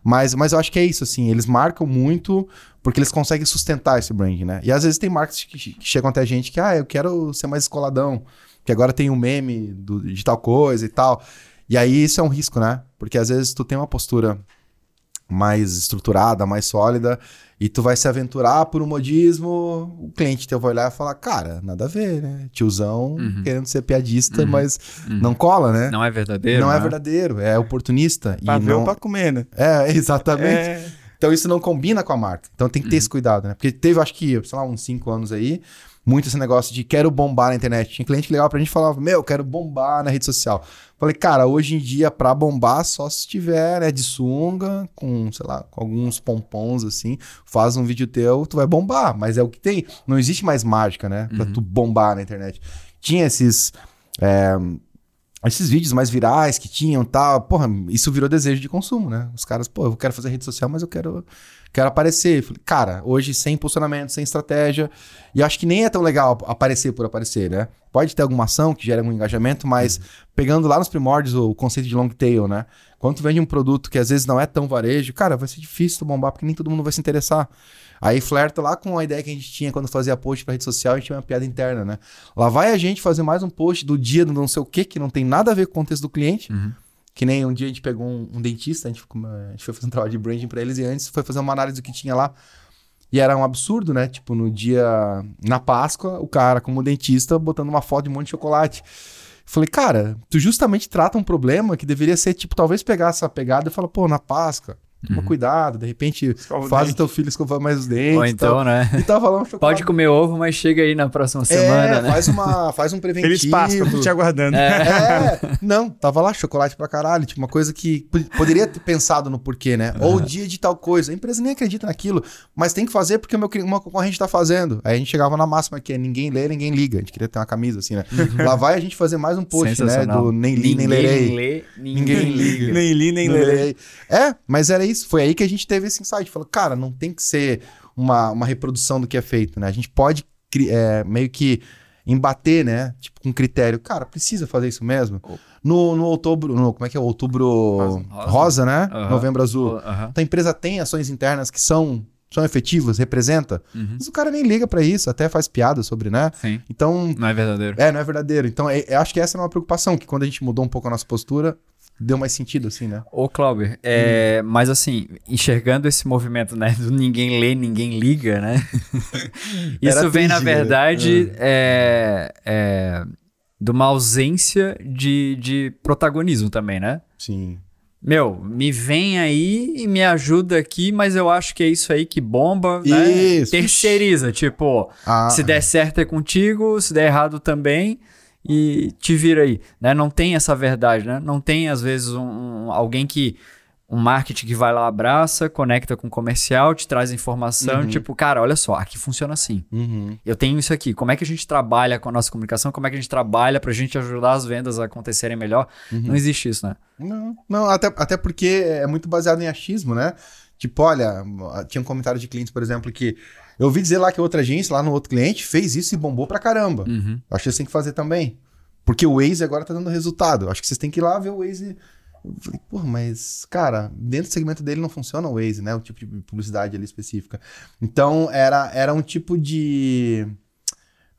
Mas, mas eu acho que é isso, assim, eles marcam muito porque eles conseguem sustentar esse branding, né? E às vezes tem marcas que, que chegam até a gente que, ah, eu quero ser mais escoladão, que agora tem um meme do- de tal coisa e tal. E aí isso é um risco, né? Porque às vezes tu tem uma postura mais estruturada, mais sólida, e tu vai se aventurar por um modismo, o cliente teu vai olhar e falar, cara, nada a ver, né? Tiozão querendo ser piadista, mas não cola, né? Não é verdadeiro? Não é né? verdadeiro, é oportunista. Pra e ver não... ou pra comer, né? É, [LAUGHS] exatamente. É. Então isso não combina com a marca. Então tem que ter esse cuidado, né? Porque teve, acho que, sei lá, uns cinco anos aí, muito esse negócio de quero bombar na internet. Tinha cliente que ligava pra gente e falava, meu, quero bombar na rede social. Falei, cara, hoje em dia, pra bombar, só se tiver, né, de sunga, com, sei lá, com alguns pompons, assim, faz um vídeo teu, tu vai bombar. Mas é o que tem. Não existe mais mágica, né? Pra tu bombar na internet. Tinha esses... é, esses vídeos mais virais que tinham tal, porra, isso virou desejo de consumo, né? Os caras, pô, eu quero fazer rede social, mas eu quero, quero aparecer. Falei, cara, hoje sem posicionamento, sem estratégia, e acho que nem é tão legal aparecer por aparecer, né? Pode ter alguma ação que gere algum engajamento, mas pegando lá nos primórdios o conceito de long tail, né? Quando tu vende um produto que às vezes não é tão varejo, cara, vai ser difícil tu bombar, porque nem todo mundo vai se interessar. Aí flerta lá com a ideia que a gente tinha quando fazia post pra rede social, a gente tinha uma piada interna, né? Lá vai a gente fazer mais um post do dia do não sei o que, que não tem nada a ver com o contexto do cliente. Que nem um dia a gente pegou um, um dentista, a gente, ficou- a gente foi fazer um trabalho de branding pra eles e antes foi fazer uma análise do que tinha lá. E era um absurdo, né? Tipo, no dia. Na Páscoa, o cara, como dentista, botando uma foto de um monte de chocolate. Falei, cara, tu justamente trata um problema que deveria ser, tipo, talvez pegar essa pegada e falar, pô, na Páscoa, toma cuidado, de repente Escova faz o teu filho escovar mais os dentes. Ou então, tal. né? E tava lá um [LAUGHS] chocolate. Pode comer ovo, mas chega aí na próxima semana, é, né? faz, uma, [LAUGHS] faz um preventivo. Feliz Páscoa, tô te aguardando. É, não, tava lá chocolate pra caralho, tipo, uma coisa que poderia ter pensado no porquê, né? Ou o dia de tal coisa. A empresa nem acredita naquilo, mas tem que fazer porque o meu, uma concorrente tá fazendo. Aí a gente chegava na máxima que é ninguém lê, ninguém liga. A gente queria ter uma camisa assim, né? Lá vai a gente fazer mais um post, né? Do nem li, nem Ninguém lerei. lê, Ninguém ninguém liga. Nem li, nem lerei. É, mas era isso. Foi aí que a gente teve esse insight. Falou, cara, não tem que ser uma, uma reprodução do que é feito, né? A gente pode é, meio que em bater, né? Tipo, com critério. Cara, precisa fazer isso mesmo? No, no outubro, no, como é que é? Outubro rosa, Rosa. né? Aham. Novembro azul. Aham. Então a empresa tem ações internas que são, são efetivas, representa. Uhum. Mas o cara nem liga pra isso, até faz piada sobre, né? Sim. Então, Não é verdadeiro. é, não é verdadeiro. Então, é- eu acho que essa é uma preocupação, que quando a gente mudou um pouco a nossa postura, deu mais sentido, assim, né? Ô, Clauber, é, mas assim, enxergando esse movimento, né, do ninguém lê, ninguém liga, né? [LAUGHS] Isso Era vem, na né? verdade, é, é, de uma ausência de, de protagonismo também, né? Sim. Meu, me vem aí e me ajuda aqui, mas eu acho que é isso aí que bomba, né? Isso. Terceiriza, tipo, Ah, se der certo é contigo, se der errado também, e te vira aí, né? Não tem essa verdade, né? Não tem, às vezes, um, um- alguém que... Um marketing que vai lá, abraça, conecta com o comercial, te traz informação, Uhum. tipo, cara, olha só, aqui funciona assim. uhum. Eu tenho isso aqui. Como é que a gente trabalha com a nossa comunicação? Como é que a gente trabalha pra gente ajudar as vendas a acontecerem melhor? Uhum. Não existe isso, né? Não, não até, até porque é muito baseado em achismo, né? Tipo, olha, tinha um comentário de clientes, por exemplo, que eu ouvi dizer lá que outra agência, lá no outro cliente, fez isso e bombou pra caramba. Uhum. Acho que vocês têm que fazer também. Porque o Waze agora tá dando resultado. Acho que vocês têm que ir lá ver o Waze. Eu falei, porra, mas, cara, dentro do segmento dele não funciona o Waze, né? O tipo de publicidade ali específica. Então, era, era um tipo de.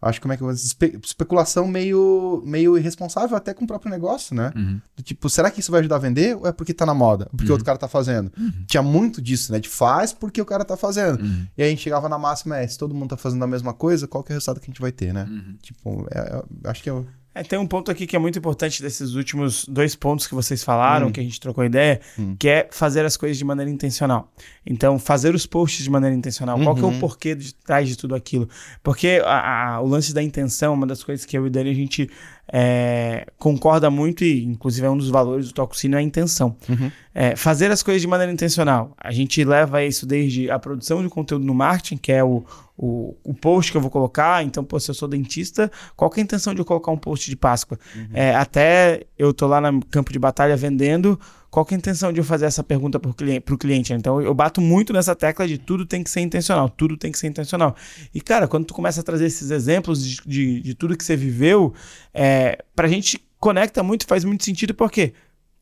Acho que como é que eu vou dizer? Espe- especulação meio, meio irresponsável até com o próprio negócio, né? Uhum. Tipo, será que isso vai ajudar a vender ou é porque tá na moda? Porque Uhum. outro cara tá fazendo? Tinha muito disso, né? De faz porque o cara tá fazendo. Uhum. E aí a gente chegava na máxima, é, se todo mundo tá fazendo a mesma coisa, qual que é o resultado que a gente vai ter, né? Uhum. Tipo, é- é- acho que eu... É, tem um ponto aqui que é muito importante desses últimos dois pontos que vocês falaram, Hum. que a gente trocou ideia, Hum. que é fazer as coisas de maneira intencional. Então, fazer os posts de maneira intencional. Qual que é o Uhum. porquê de trás de tudo aquilo? Porque a- a- o lance da intenção, uma das coisas que eu e o Dani a gente é, concorda muito, e inclusive é um dos valores do Tococino, é a intenção. Uhum. É, fazer as coisas de maneira intencional. A gente leva isso desde a produção de conteúdo no marketing, que é o, o, o post que eu vou colocar. Então, pô, se eu sou dentista, qual que é a intenção de eu colocar um post de Páscoa? É, até eu tô lá no campo de batalha vendendo, qual que é a intenção de eu fazer essa pergunta para o cliente, cliente? Então, eu bato muito nessa tecla de tudo tem que ser intencional, tudo tem que ser intencional. E, cara, quando tu começa a trazer esses exemplos de, de, de tudo que você viveu, é, pra gente conecta muito, faz muito sentido, porque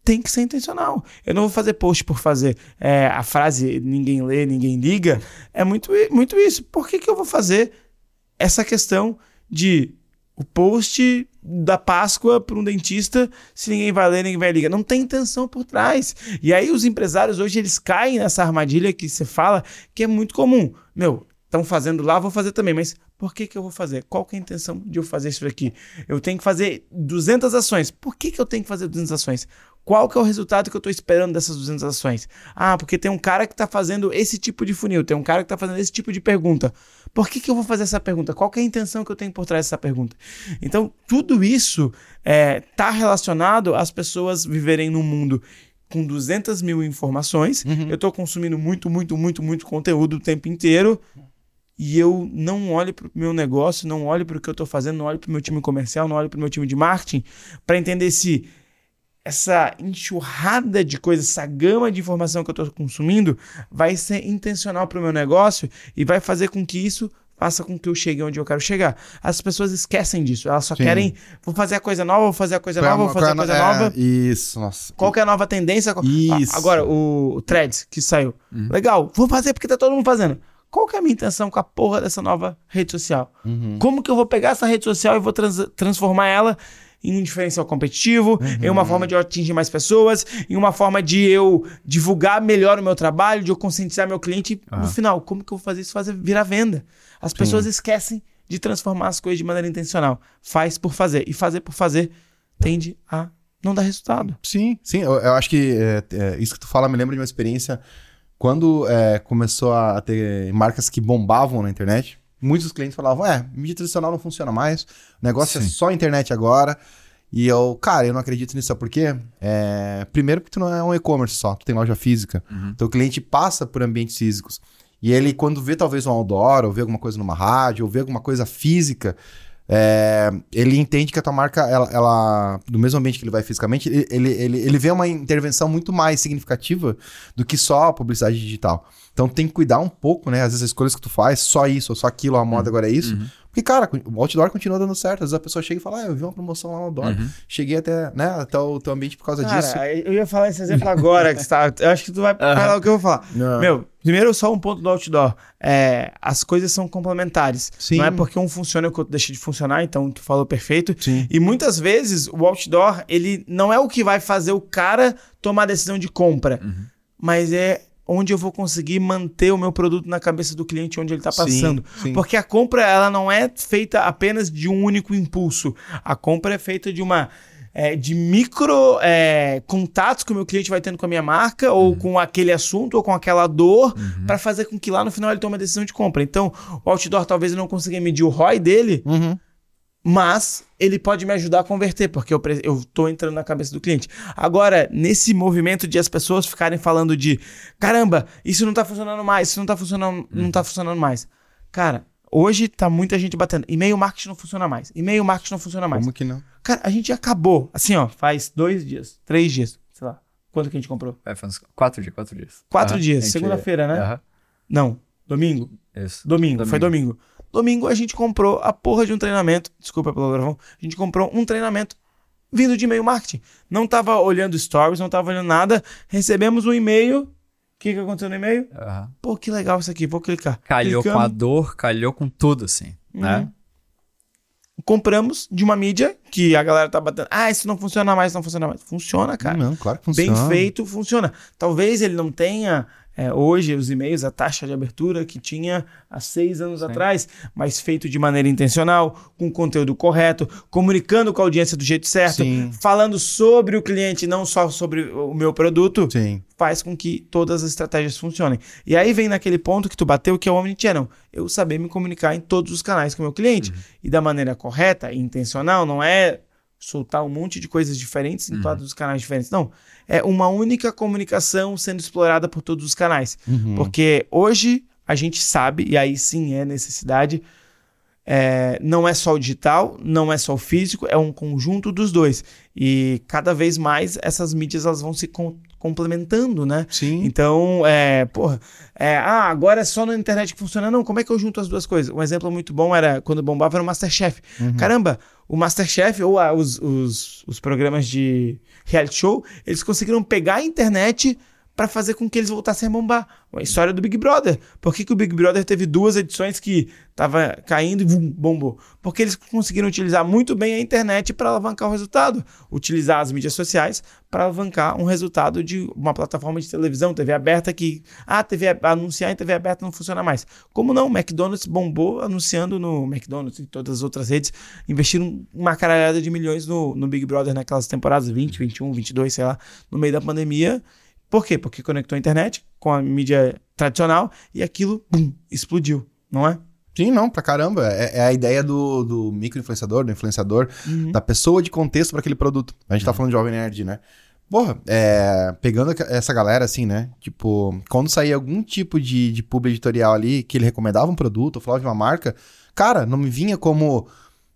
tem que ser intencional. Eu não vou fazer post por fazer. É, a frase ninguém lê, ninguém liga, é muito, muito isso. Por que, que eu vou fazer essa questão de o post da Páscoa para um dentista, se ninguém vai ler, ninguém vai ligar. Não tem intenção por trás. E aí os empresários hoje eles caem nessa armadilha que você fala, que é muito comum. Meu, estão fazendo lá, vou fazer também, mas por que, que eu vou fazer? Qual que é a intenção de eu fazer isso aqui? Eu tenho que fazer 200 ações. Por que, que eu tenho que fazer 200 ações? Qual que é o resultado que eu estou esperando dessas 200 ações? Ah, porque tem um cara que está fazendo esse tipo de funil, tem um cara que está fazendo esse tipo de pergunta. Por que, que eu vou fazer essa pergunta? Qual que é a intenção que eu tenho por trás dessa pergunta? Então, tudo isso está relacionado às pessoas viverem num mundo com 200 mil informações. Eu estou consumindo muito, muito, muito, muito conteúdo o tempo inteiro e eu não olho para o meu negócio, não olho para o que eu estou fazendo, não olho para o meu time comercial, não olho para o meu time de marketing para entender se essa enxurrada de coisas, essa gama de informação que eu estou consumindo vai ser intencional para o meu negócio e vai fazer com que isso faça com que eu chegue onde eu quero chegar. As pessoas esquecem disso, elas só Sim. querem, vou fazer a coisa nova, vou fazer a coisa é nova, vou fazer a é coisa é, nova. Isso, nossa. Qual que é a nova tendência? Qual- Isso. Ah, Agora, o, o Threads que saiu. Uhum. Legal, vou fazer porque tá todo mundo fazendo. Qual que é a minha intenção com a porra dessa nova rede social? Uhum. Como que eu vou pegar essa rede social e vou trans- transformar ela em um diferencial competitivo, em uma forma de eu atingir mais pessoas, em uma forma de eu divulgar melhor o meu trabalho, de eu conscientizar meu cliente. Ah. No final, como que eu vou fazer isso fazer virar venda? As pessoas esquecem de transformar as coisas de maneira intencional. Faz por fazer. E fazer por fazer tende a não dar resultado. Sim, sim. Eu, eu acho que é, é, isso que tu fala me lembra de uma experiência quando é, começou a ter marcas que bombavam na internet. Muitos clientes falavam: é, mídia tradicional não funciona mais, o negócio é Sim. só internet agora. E eu, cara, eu não acredito nisso, sabe por quê? É, primeiro, porque tu não é um e-commerce só, tu tem loja física. Uhum. Então o cliente passa por ambientes físicos. E ele, quando vê talvez um outdoor, ou vê alguma coisa numa rádio, ou vê alguma coisa física, é, ele entende que a tua marca, ela, ela- do mesmo ambiente que ele vai fisicamente, ele, ele, ele, vê uma intervenção muito mais significativa do que só a publicidade digital. Então tem que cuidar um pouco, né? Às vezes as escolhas que tu faz, só isso ou só aquilo, a moda agora é isso. Porque, cara, o outdoor continua dando certo. Às vezes a pessoa chega e fala, ah, eu vi uma promoção lá no outdoor. Uhum. Cheguei até, né, até o teu ambiente por causa Cara, disso. eu ia falar esse exemplo agora, que você tá, eu acho que tu vai falar o que eu vou falar. Não. Meu, primeiro só um ponto do outdoor. É, as coisas são complementares. Sim. Não é porque um funciona que o outro deixa de funcionar, então tu falou perfeito. Sim. E muitas vezes o outdoor, ele não é o que vai fazer o cara tomar a decisão de compra, mas é onde eu vou conseguir manter o meu produto na cabeça do cliente onde ele está Sim, passando. sim. Porque a compra ela não é feita apenas de um único impulso. A compra é feita de uma é, de micro é, contatos que o meu cliente vai tendo com a minha marca, ou com aquele assunto, ou com aquela dor, para fazer com que lá no final ele tome a decisão de compra. Então, o outdoor talvez eu não consiga medir o ROI dele, Uhum. Mas ele pode me ajudar a converter, porque eu, tô entrando na cabeça do cliente. Agora, nesse movimento de as pessoas ficarem falando de caramba, isso não tá funcionando mais, isso não tá funcionando, não tá funcionando mais. Cara, hoje tá muita gente batendo. E-mail marketing não funciona mais. E-mail marketing não funciona mais. Como que não? Cara, a gente acabou. Assim, ó, faz dois dias, três dias, sei lá. Quando que a gente comprou? É, faz quatro dias, quatro dias. Quatro Aham. dias, gente- segunda-feira, né? Aham. Não, domingo. Isso. Domingo, foi Domingo. Domingo. A gente comprou a porra de um treinamento. Desculpa pelo gravão. A gente comprou um treinamento vindo de e-mail marketing. Não tava olhando stories, não tava olhando nada. Recebemos um e-mail. O que, que aconteceu no e-mail? Aham. Pô, que legal isso aqui, vou clicar. Calhou com a Clicamos, dor, calhou com tudo, assim. Né? Compramos de uma mídia que a galera tá batendo. Ah, isso não funciona mais, não funciona mais. Funciona, cara. Não, claro que funciona. Bem feito, funciona. Talvez ele não tenha é, hoje os e-mails, a taxa de abertura que tinha há seis anos atrás, mas feito de maneira intencional, com conteúdo correto, comunicando com a audiência do jeito certo, Sim. falando sobre o cliente, não só sobre o meu produto, Sim. faz com que todas as estratégias funcionem. E aí vem naquele ponto que tu bateu, que é o Omnichannel. Eu saber me comunicar em todos os canais com o meu cliente. E da maneira correta e intencional, não é soltar um monte de coisas diferentes em todos os canais diferentes. Não. É uma única comunicação sendo explorada por todos os canais. Uhum. Porque hoje a gente sabe, e aí sim é necessidade, é, não é só o digital, não é só o físico, é um conjunto dos dois. E cada vez mais essas mídias elas vão se com- complementando, né? Sim. Então, é, porra, é, ah, agora é só na internet que funciona. Não, como é que eu junto as duas coisas? Um exemplo muito bom era quando bombava era o Masterchef. Caramba, o Masterchef ou ah, os, os, os programas de reality show, eles conseguiram pegar a internet para fazer com que eles voltassem a bombar. A história do Big Brother. Por que, que o Big Brother teve duas edições que tava caindo e bombou? Porque eles conseguiram utilizar muito bem a internet para alavancar o resultado. Utilizar as mídias sociais para alavancar um resultado de uma plataforma de televisão, TV aberta que. Ah, TV, anunciar em TV aberta não funciona mais. Como não? McDonald's bombou anunciando no McDonald's e todas as outras redes. Investiram uma caralhada de milhões no, no Big Brother naquelas temporadas 20, 21, 22, sei lá, no meio da pandemia. Por quê? Porque conectou a internet com a mídia tradicional e aquilo, bum, explodiu, não é? Sim, não, pra caramba. É, é a ideia do, do micro-influenciador, do influenciador, da pessoa de contexto para aquele produto. A gente tá falando de Jovem Nerd, né? Porra, é, pegando essa galera assim, né? Tipo, quando saía algum tipo de, de pub editorial ali que ele recomendava um produto ou falava de uma marca, cara, não me vinha como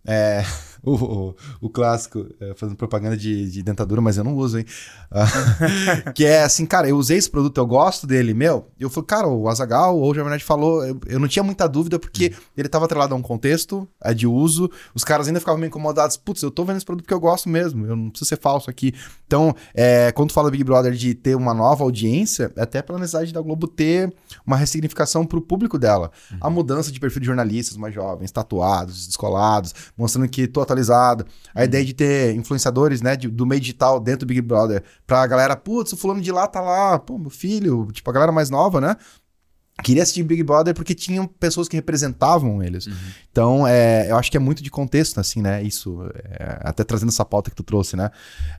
é, [LAUGHS] [LAUGHS] o, o, o clássico, é, fazendo propaganda de, de dentadura, mas eu não uso, hein? Ah, [LAUGHS] que é assim, cara, eu usei esse produto, eu gosto dele, meu. Eu falei, cara, o Azagal ou o Jovem Nerd falou, eu, eu não tinha muita dúvida porque ele tava atrelado a um contexto, a de uso. Os caras ainda ficavam meio incomodados. Putz, eu tô vendo esse produto porque eu gosto mesmo, eu não preciso ser falso aqui. Então, é, quando tu fala Big Brother de ter uma nova audiência, é até pela necessidade da Globo ter uma ressignificação pro público dela. A mudança de perfil de jornalistas mais jovens, tatuados, descolados, mostrando que tô atualizado. A ideia de ter influenciadores, né, de- do meio digital dentro do Big Brother, pra galera, putz, o fulano de lá tá lá, pô, meu filho, tipo, a galera mais nova, né? Queria assistir Big Brother porque tinham pessoas que representavam eles. Então, é, eu acho que é muito de contexto, assim, né? Isso, é, até trazendo essa pauta que tu trouxe, né?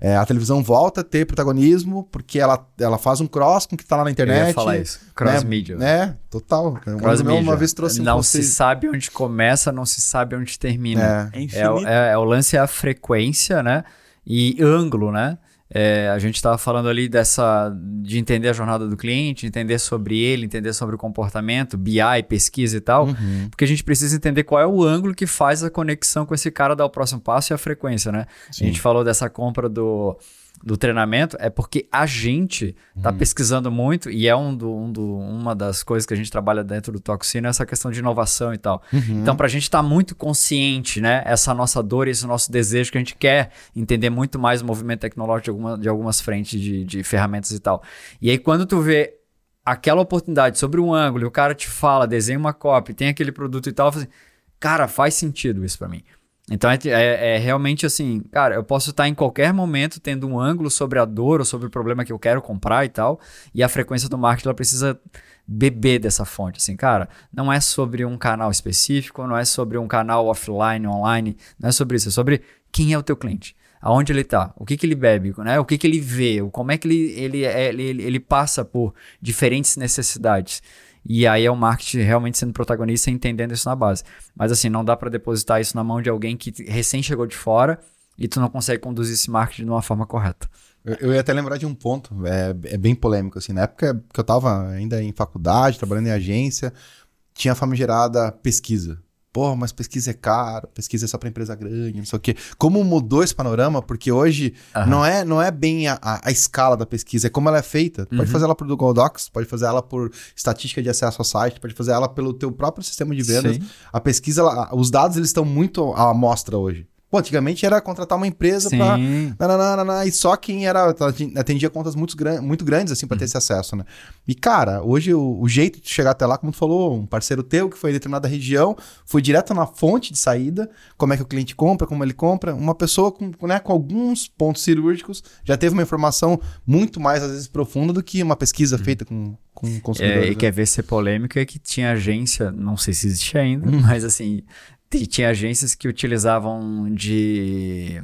É, a televisão volta a ter protagonismo porque ela, ela faz um cross com o que tá lá na Eu internet. ia falar isso. Cross né? media. É, total. Cross media. uma vez trouxe um não conceito- se sabe onde começa, não se sabe onde termina. É. É É, o- é- é o lance é a frequência, né? E ângulo, né? É, a gente estava falando ali dessa de entender a jornada do cliente, entender sobre ele, entender sobre o comportamento, BI, pesquisa e tal, Uhum. porque a gente precisa entender qual é o ângulo que faz a conexão com esse cara dar o próximo passo e a frequência, né? Sim. A gente falou dessa compra do do treinamento é porque a gente está Uhum. pesquisando muito e é um do, um do- uma das coisas que a gente trabalha dentro do Toxino, essa questão de inovação e tal. Uhum. Então, para a gente estar muito consciente, né, essa nossa dor e esse nosso desejo que a gente quer entender muito mais o movimento tecnológico de, alguma, de algumas frentes de, de ferramentas e tal. E aí, quando tu vê aquela oportunidade sobre um ângulo e o cara te fala, desenha uma cópia, tem aquele produto e tal, assim, cara, faz sentido isso para mim. Então é, é- é realmente assim, cara, eu posso estar em qualquer momento tendo um ângulo sobre a dor ou sobre o problema que eu quero comprar e tal, e a frequência do marketing ela precisa beber dessa fonte, assim, cara, não é sobre um canal específico, não é sobre um canal offline, online, não é sobre isso, é sobre quem é o teu cliente, aonde ele tá, o que que ele bebe, né, o que que ele vê, como é que ele, ele, é- ele, ele passa por diferentes necessidades. E aí é o marketing realmente sendo protagonista e entendendo isso na base. Mas assim, não dá para depositar isso na mão de alguém que recém chegou de fora e tu não consegue conduzir esse marketing de uma forma correta. Eu, eu ia até lembrar de um ponto, é, é bem polêmico, assim, na época que eu tava ainda em faculdade, trabalhando em agência, tinha a famigerada pesquisa. Porra, mas pesquisa é caro, pesquisa é só pra empresa grande, não sei o quê. Como mudou esse panorama? Porque hoje Aham. não, é, não é bem a, a- a escala da pesquisa, é como ela é feita. Tu Pode Uhum. fazer ela por Google Docs, pode fazer ela por estatística de acesso ao site, pode fazer ela pelo teu próprio sistema de vendas. Sim. A pesquisa, ela- os dados, eles estão muito à amostra hoje. Pô, antigamente era contratar uma empresa. Nananana, e só quem era atendia contas muito, gran- muito grandes assim para ter esse acesso, né? E cara, hoje o, o jeito de chegar até lá, como tu falou, um parceiro teu que foi em determinada região, foi direto na fonte de saída, como é que o cliente compra, como ele compra, uma pessoa com, né, com alguns pontos cirúrgicos já teve uma informação muito mais às vezes profunda do que uma pesquisa feita com com consumidores. É, e né? quer ver ser polêmico é que tinha agência, não sei se existe ainda, Hum. mas assim, t- tinha agências que utilizavam de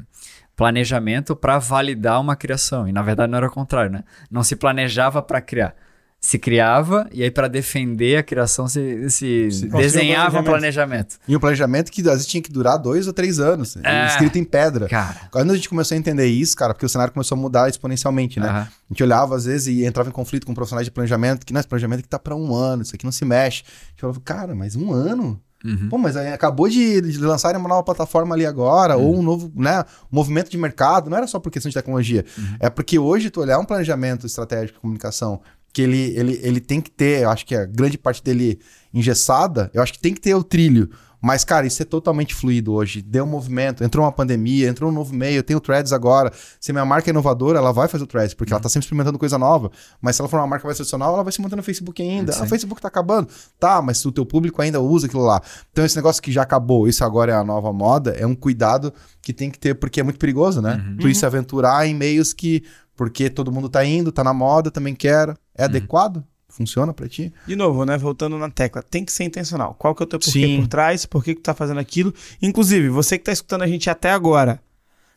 planejamento para validar uma criação. E na verdade não era o contrário, né? Não se planejava para criar. Se criava e aí para defender a criação se, se Se- desenhava um planejamento. planejamento. E um planejamento que às vezes tinha que durar dois ou três anos, É. escrito em pedra. Cara, Quando a gente começou a entender isso, cara, porque o cenário começou a mudar exponencialmente, né? A gente olhava às vezes e entrava em conflito com profissionais de planejamento, que não, esse planejamento que tá para um ano, isso aqui não se mexe. A gente falava, cara, mas um ano? Uhum. Pô, mas acabou de, de lançarem uma nova plataforma ali agora, ou Uhum. um novo, né, movimento de mercado, não era só por questão de tecnologia. Uhum. É porque hoje tu olhar um planejamento estratégico de comunicação, que ele, ele, ele tem que ter, eu acho que a grande parte dele engessada, eu acho que tem que ter o trilho. Mas, cara, isso é totalmente fluido hoje. Deu um movimento, entrou uma pandemia, entrou um novo meio, eu tenho o Threads agora. Se minha marca é inovadora, ela vai fazer o Threads, porque ela tá sempre experimentando coisa nova. Mas se ela for uma marca mais tradicional, ela vai se manter no Facebook ainda. Sim. Ah, o Facebook tá acabando. Tá, mas se o teu público ainda usa aquilo lá. Então, esse negócio que já acabou, isso agora é a nova moda, é um cuidado que tem que ter, porque é muito perigoso, né? Tu ir se aventurar em meios que, porque todo mundo tá indo, tá na moda, também quer. É adequado? Funciona pra ti? De novo, né? Voltando na tecla, tem que ser intencional. Qual que é o teu porquê Sim. por trás? Por que, que tu tá fazendo aquilo? Inclusive, você que tá escutando a gente até agora.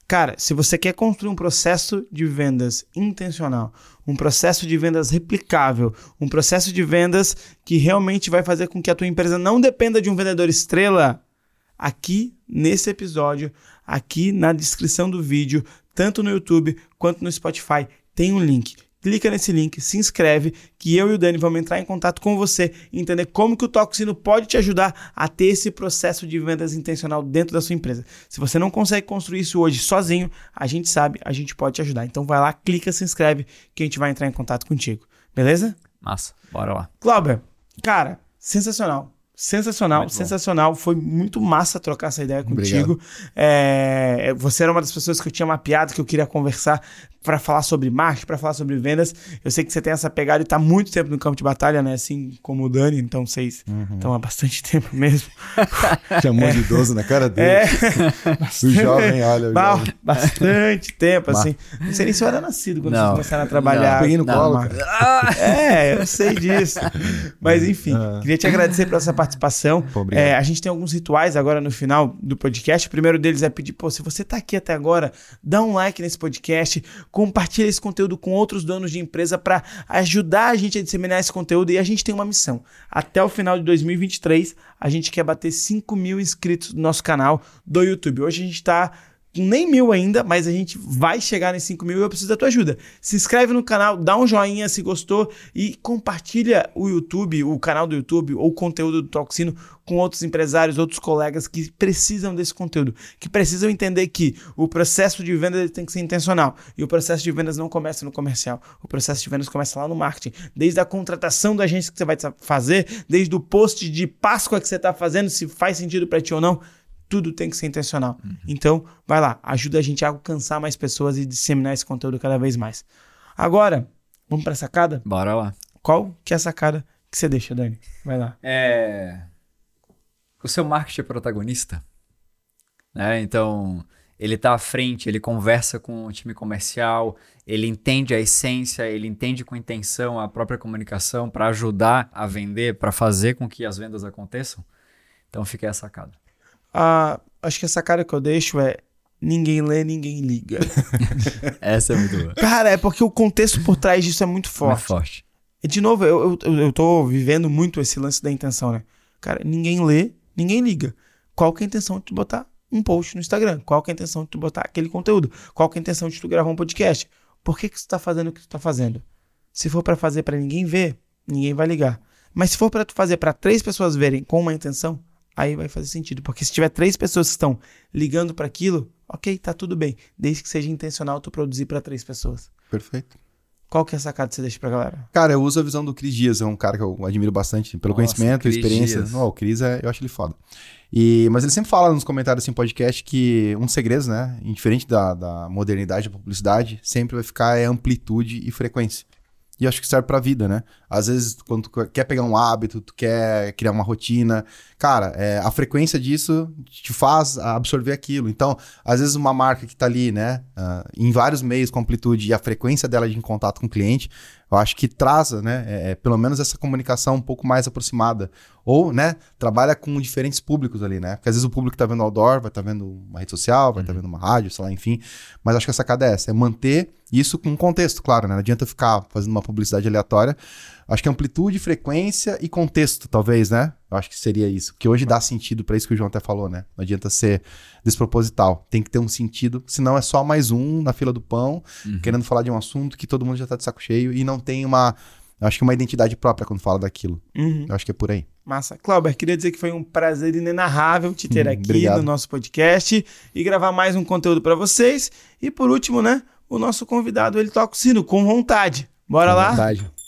Cara, se você quer construir um processo de vendas intencional, um processo de vendas replicável, um processo de vendas que realmente vai fazer com que a tua empresa não dependa de um vendedor estrela, aqui nesse episódio, aqui na descrição do vídeo, tanto no YouTube quanto no Spotify, tem um link. Clica nesse link, se inscreve, que eu e o Dani vamos entrar em contato com você e entender como que o Toxino pode te ajudar a ter esse processo de vendas intencional dentro da sua empresa. Se você não consegue construir isso hoje sozinho, a gente sabe, a gente pode te ajudar. Então vai lá, clica, se inscreve, que a gente vai entrar em contato contigo. Beleza? Massa, bora lá. Glauber, cara, sensacional. Sensacional, Muito bom. sensacional. Foi muito massa trocar essa ideia contigo. É, você era uma das pessoas que eu tinha mapeado, que eu queria conversar para falar sobre marketing, para falar sobre vendas. Eu sei que você tem essa pegada e tá há muito tempo no campo de batalha, né? Assim como o Dani, então vocês estão há bastante [LAUGHS] tempo mesmo. [LAUGHS] Chamou de idoso na cara dele. É, [LAUGHS] O jovem, olha. o ba- jovem. bastante tempo, assim. Não sei nem se eu era nascido quando Não. vocês começaram a trabalhar. Peguei no Não, colo, cara. É, eu sei disso. Mas enfim, queria te agradecer pela essa participação. Pô, obrigado. É, a gente tem alguns rituais agora no final do podcast. O primeiro deles é pedir, pô, se você tá aqui até agora, dá um like nesse podcast, compartilha esse conteúdo com outros donos de empresa para ajudar a gente a disseminar esse conteúdo. E a gente tem uma missão. Até o final de 2023, a gente quer bater 5 mil inscritos no nosso canal do YouTube. Hoje a gente tá com nem mil ainda, mas a gente vai chegar nos 5 mil e eu preciso da tua ajuda. Se inscreve no canal, dá um joinha se gostou e compartilha o YouTube, o canal do YouTube ou o conteúdo do Toxino com outros empresários, outros colegas que precisam desse conteúdo, que precisam entender que o processo de venda tem que ser intencional e o processo de vendas não começa no comercial. O processo de vendas começa lá no marketing, desde a contratação da agência que você vai fazer, desde o post de Páscoa que você está fazendo, se faz sentido para ti ou não tudo tem que ser intencional. Uhum. Então, vai lá, ajuda a gente a alcançar mais pessoas e disseminar esse conteúdo cada vez mais. Agora, vamos para a sacada? Bora lá. Qual que é a sacada que você deixa, Dani? Vai lá. É... O seu marketing é protagonista. Né? Então, ele está à frente, ele conversa com o time comercial, ele entende a essência, ele entende com intenção a própria comunicação para ajudar a vender, para fazer com que as vendas aconteçam. Então, fica aí a sacada. Acho que essa cara que eu deixo é ninguém lê, ninguém liga. [LAUGHS] Essa é muito boa. Cara, é porque o contexto por trás disso é muito forte. Muito forte. E de novo, eu, eu, eu tô vivendo muito esse lance da intenção, né? Cara, ninguém lê, ninguém liga. Qual que é a intenção de tu botar um post no Instagram? Qual que é a intenção de tu botar aquele conteúdo? Qual que é a intenção de tu gravar um podcast? Por que que tu tá fazendo o que tu tá fazendo? Se for para fazer para ninguém ver, ninguém vai ligar. Mas se for para tu fazer para três pessoas verem com uma intenção, aí vai fazer sentido. Porque se tiver três pessoas que estão ligando para aquilo, ok, tá tudo bem. Desde que seja intencional tu produzir para três pessoas. Perfeito. Qual que é a sacada que você deixa pra galera? Cara, eu uso a visão do Cris Dias, é um cara que eu admiro bastante pelo Nossa, conhecimento, Chris experiência. Não, o Cris, é, eu acho ele foda. E, mas ele sempre fala nos comentários assim, podcast que um dos segredos, né, indiferente da, da modernidade da publicidade, sempre vai ficar é amplitude e frequência. E acho que serve pra vida, né? Às vezes, quando tu quer pegar um hábito, tu quer criar uma rotina, cara, é, a frequência disso te faz absorver aquilo. Então, às vezes, uma marca que tá ali, né, uh, em vários meios com amplitude e a frequência dela de em contato com o cliente, eu acho que traz, né, é, é, pelo menos essa comunicação um pouco mais aproximada. Ou, né, trabalha com diferentes públicos ali, né? Porque às vezes o público tá vendo outdoor, vai estar tá vendo uma rede social, vai estar tá uhum. vendo uma rádio, sei lá, enfim. Mas acho que a sacada é essa, é manter isso com contexto, claro, né? Não adianta ficar fazendo uma publicidade aleatória. Acho que amplitude, frequência e contexto, talvez, né? Eu acho que seria isso. Que hoje dá sentido para isso que o João até falou, né? Não adianta ser desproposital. Tem que ter um sentido, senão é só mais um na fila do pão, uhum. querendo falar de um assunto que todo mundo já tá de saco cheio e não tem uma. Acho que uma identidade própria quando fala daquilo. Uhum. Eu acho que é por aí. Massa. Clauber, queria dizer que foi um prazer inenarrável te ter hum, aqui obrigado. no nosso podcast e gravar mais um conteúdo para vocês. E por último, né? O nosso convidado, ele toca o sino com vontade. Bora com lá? Vontade.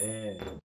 É.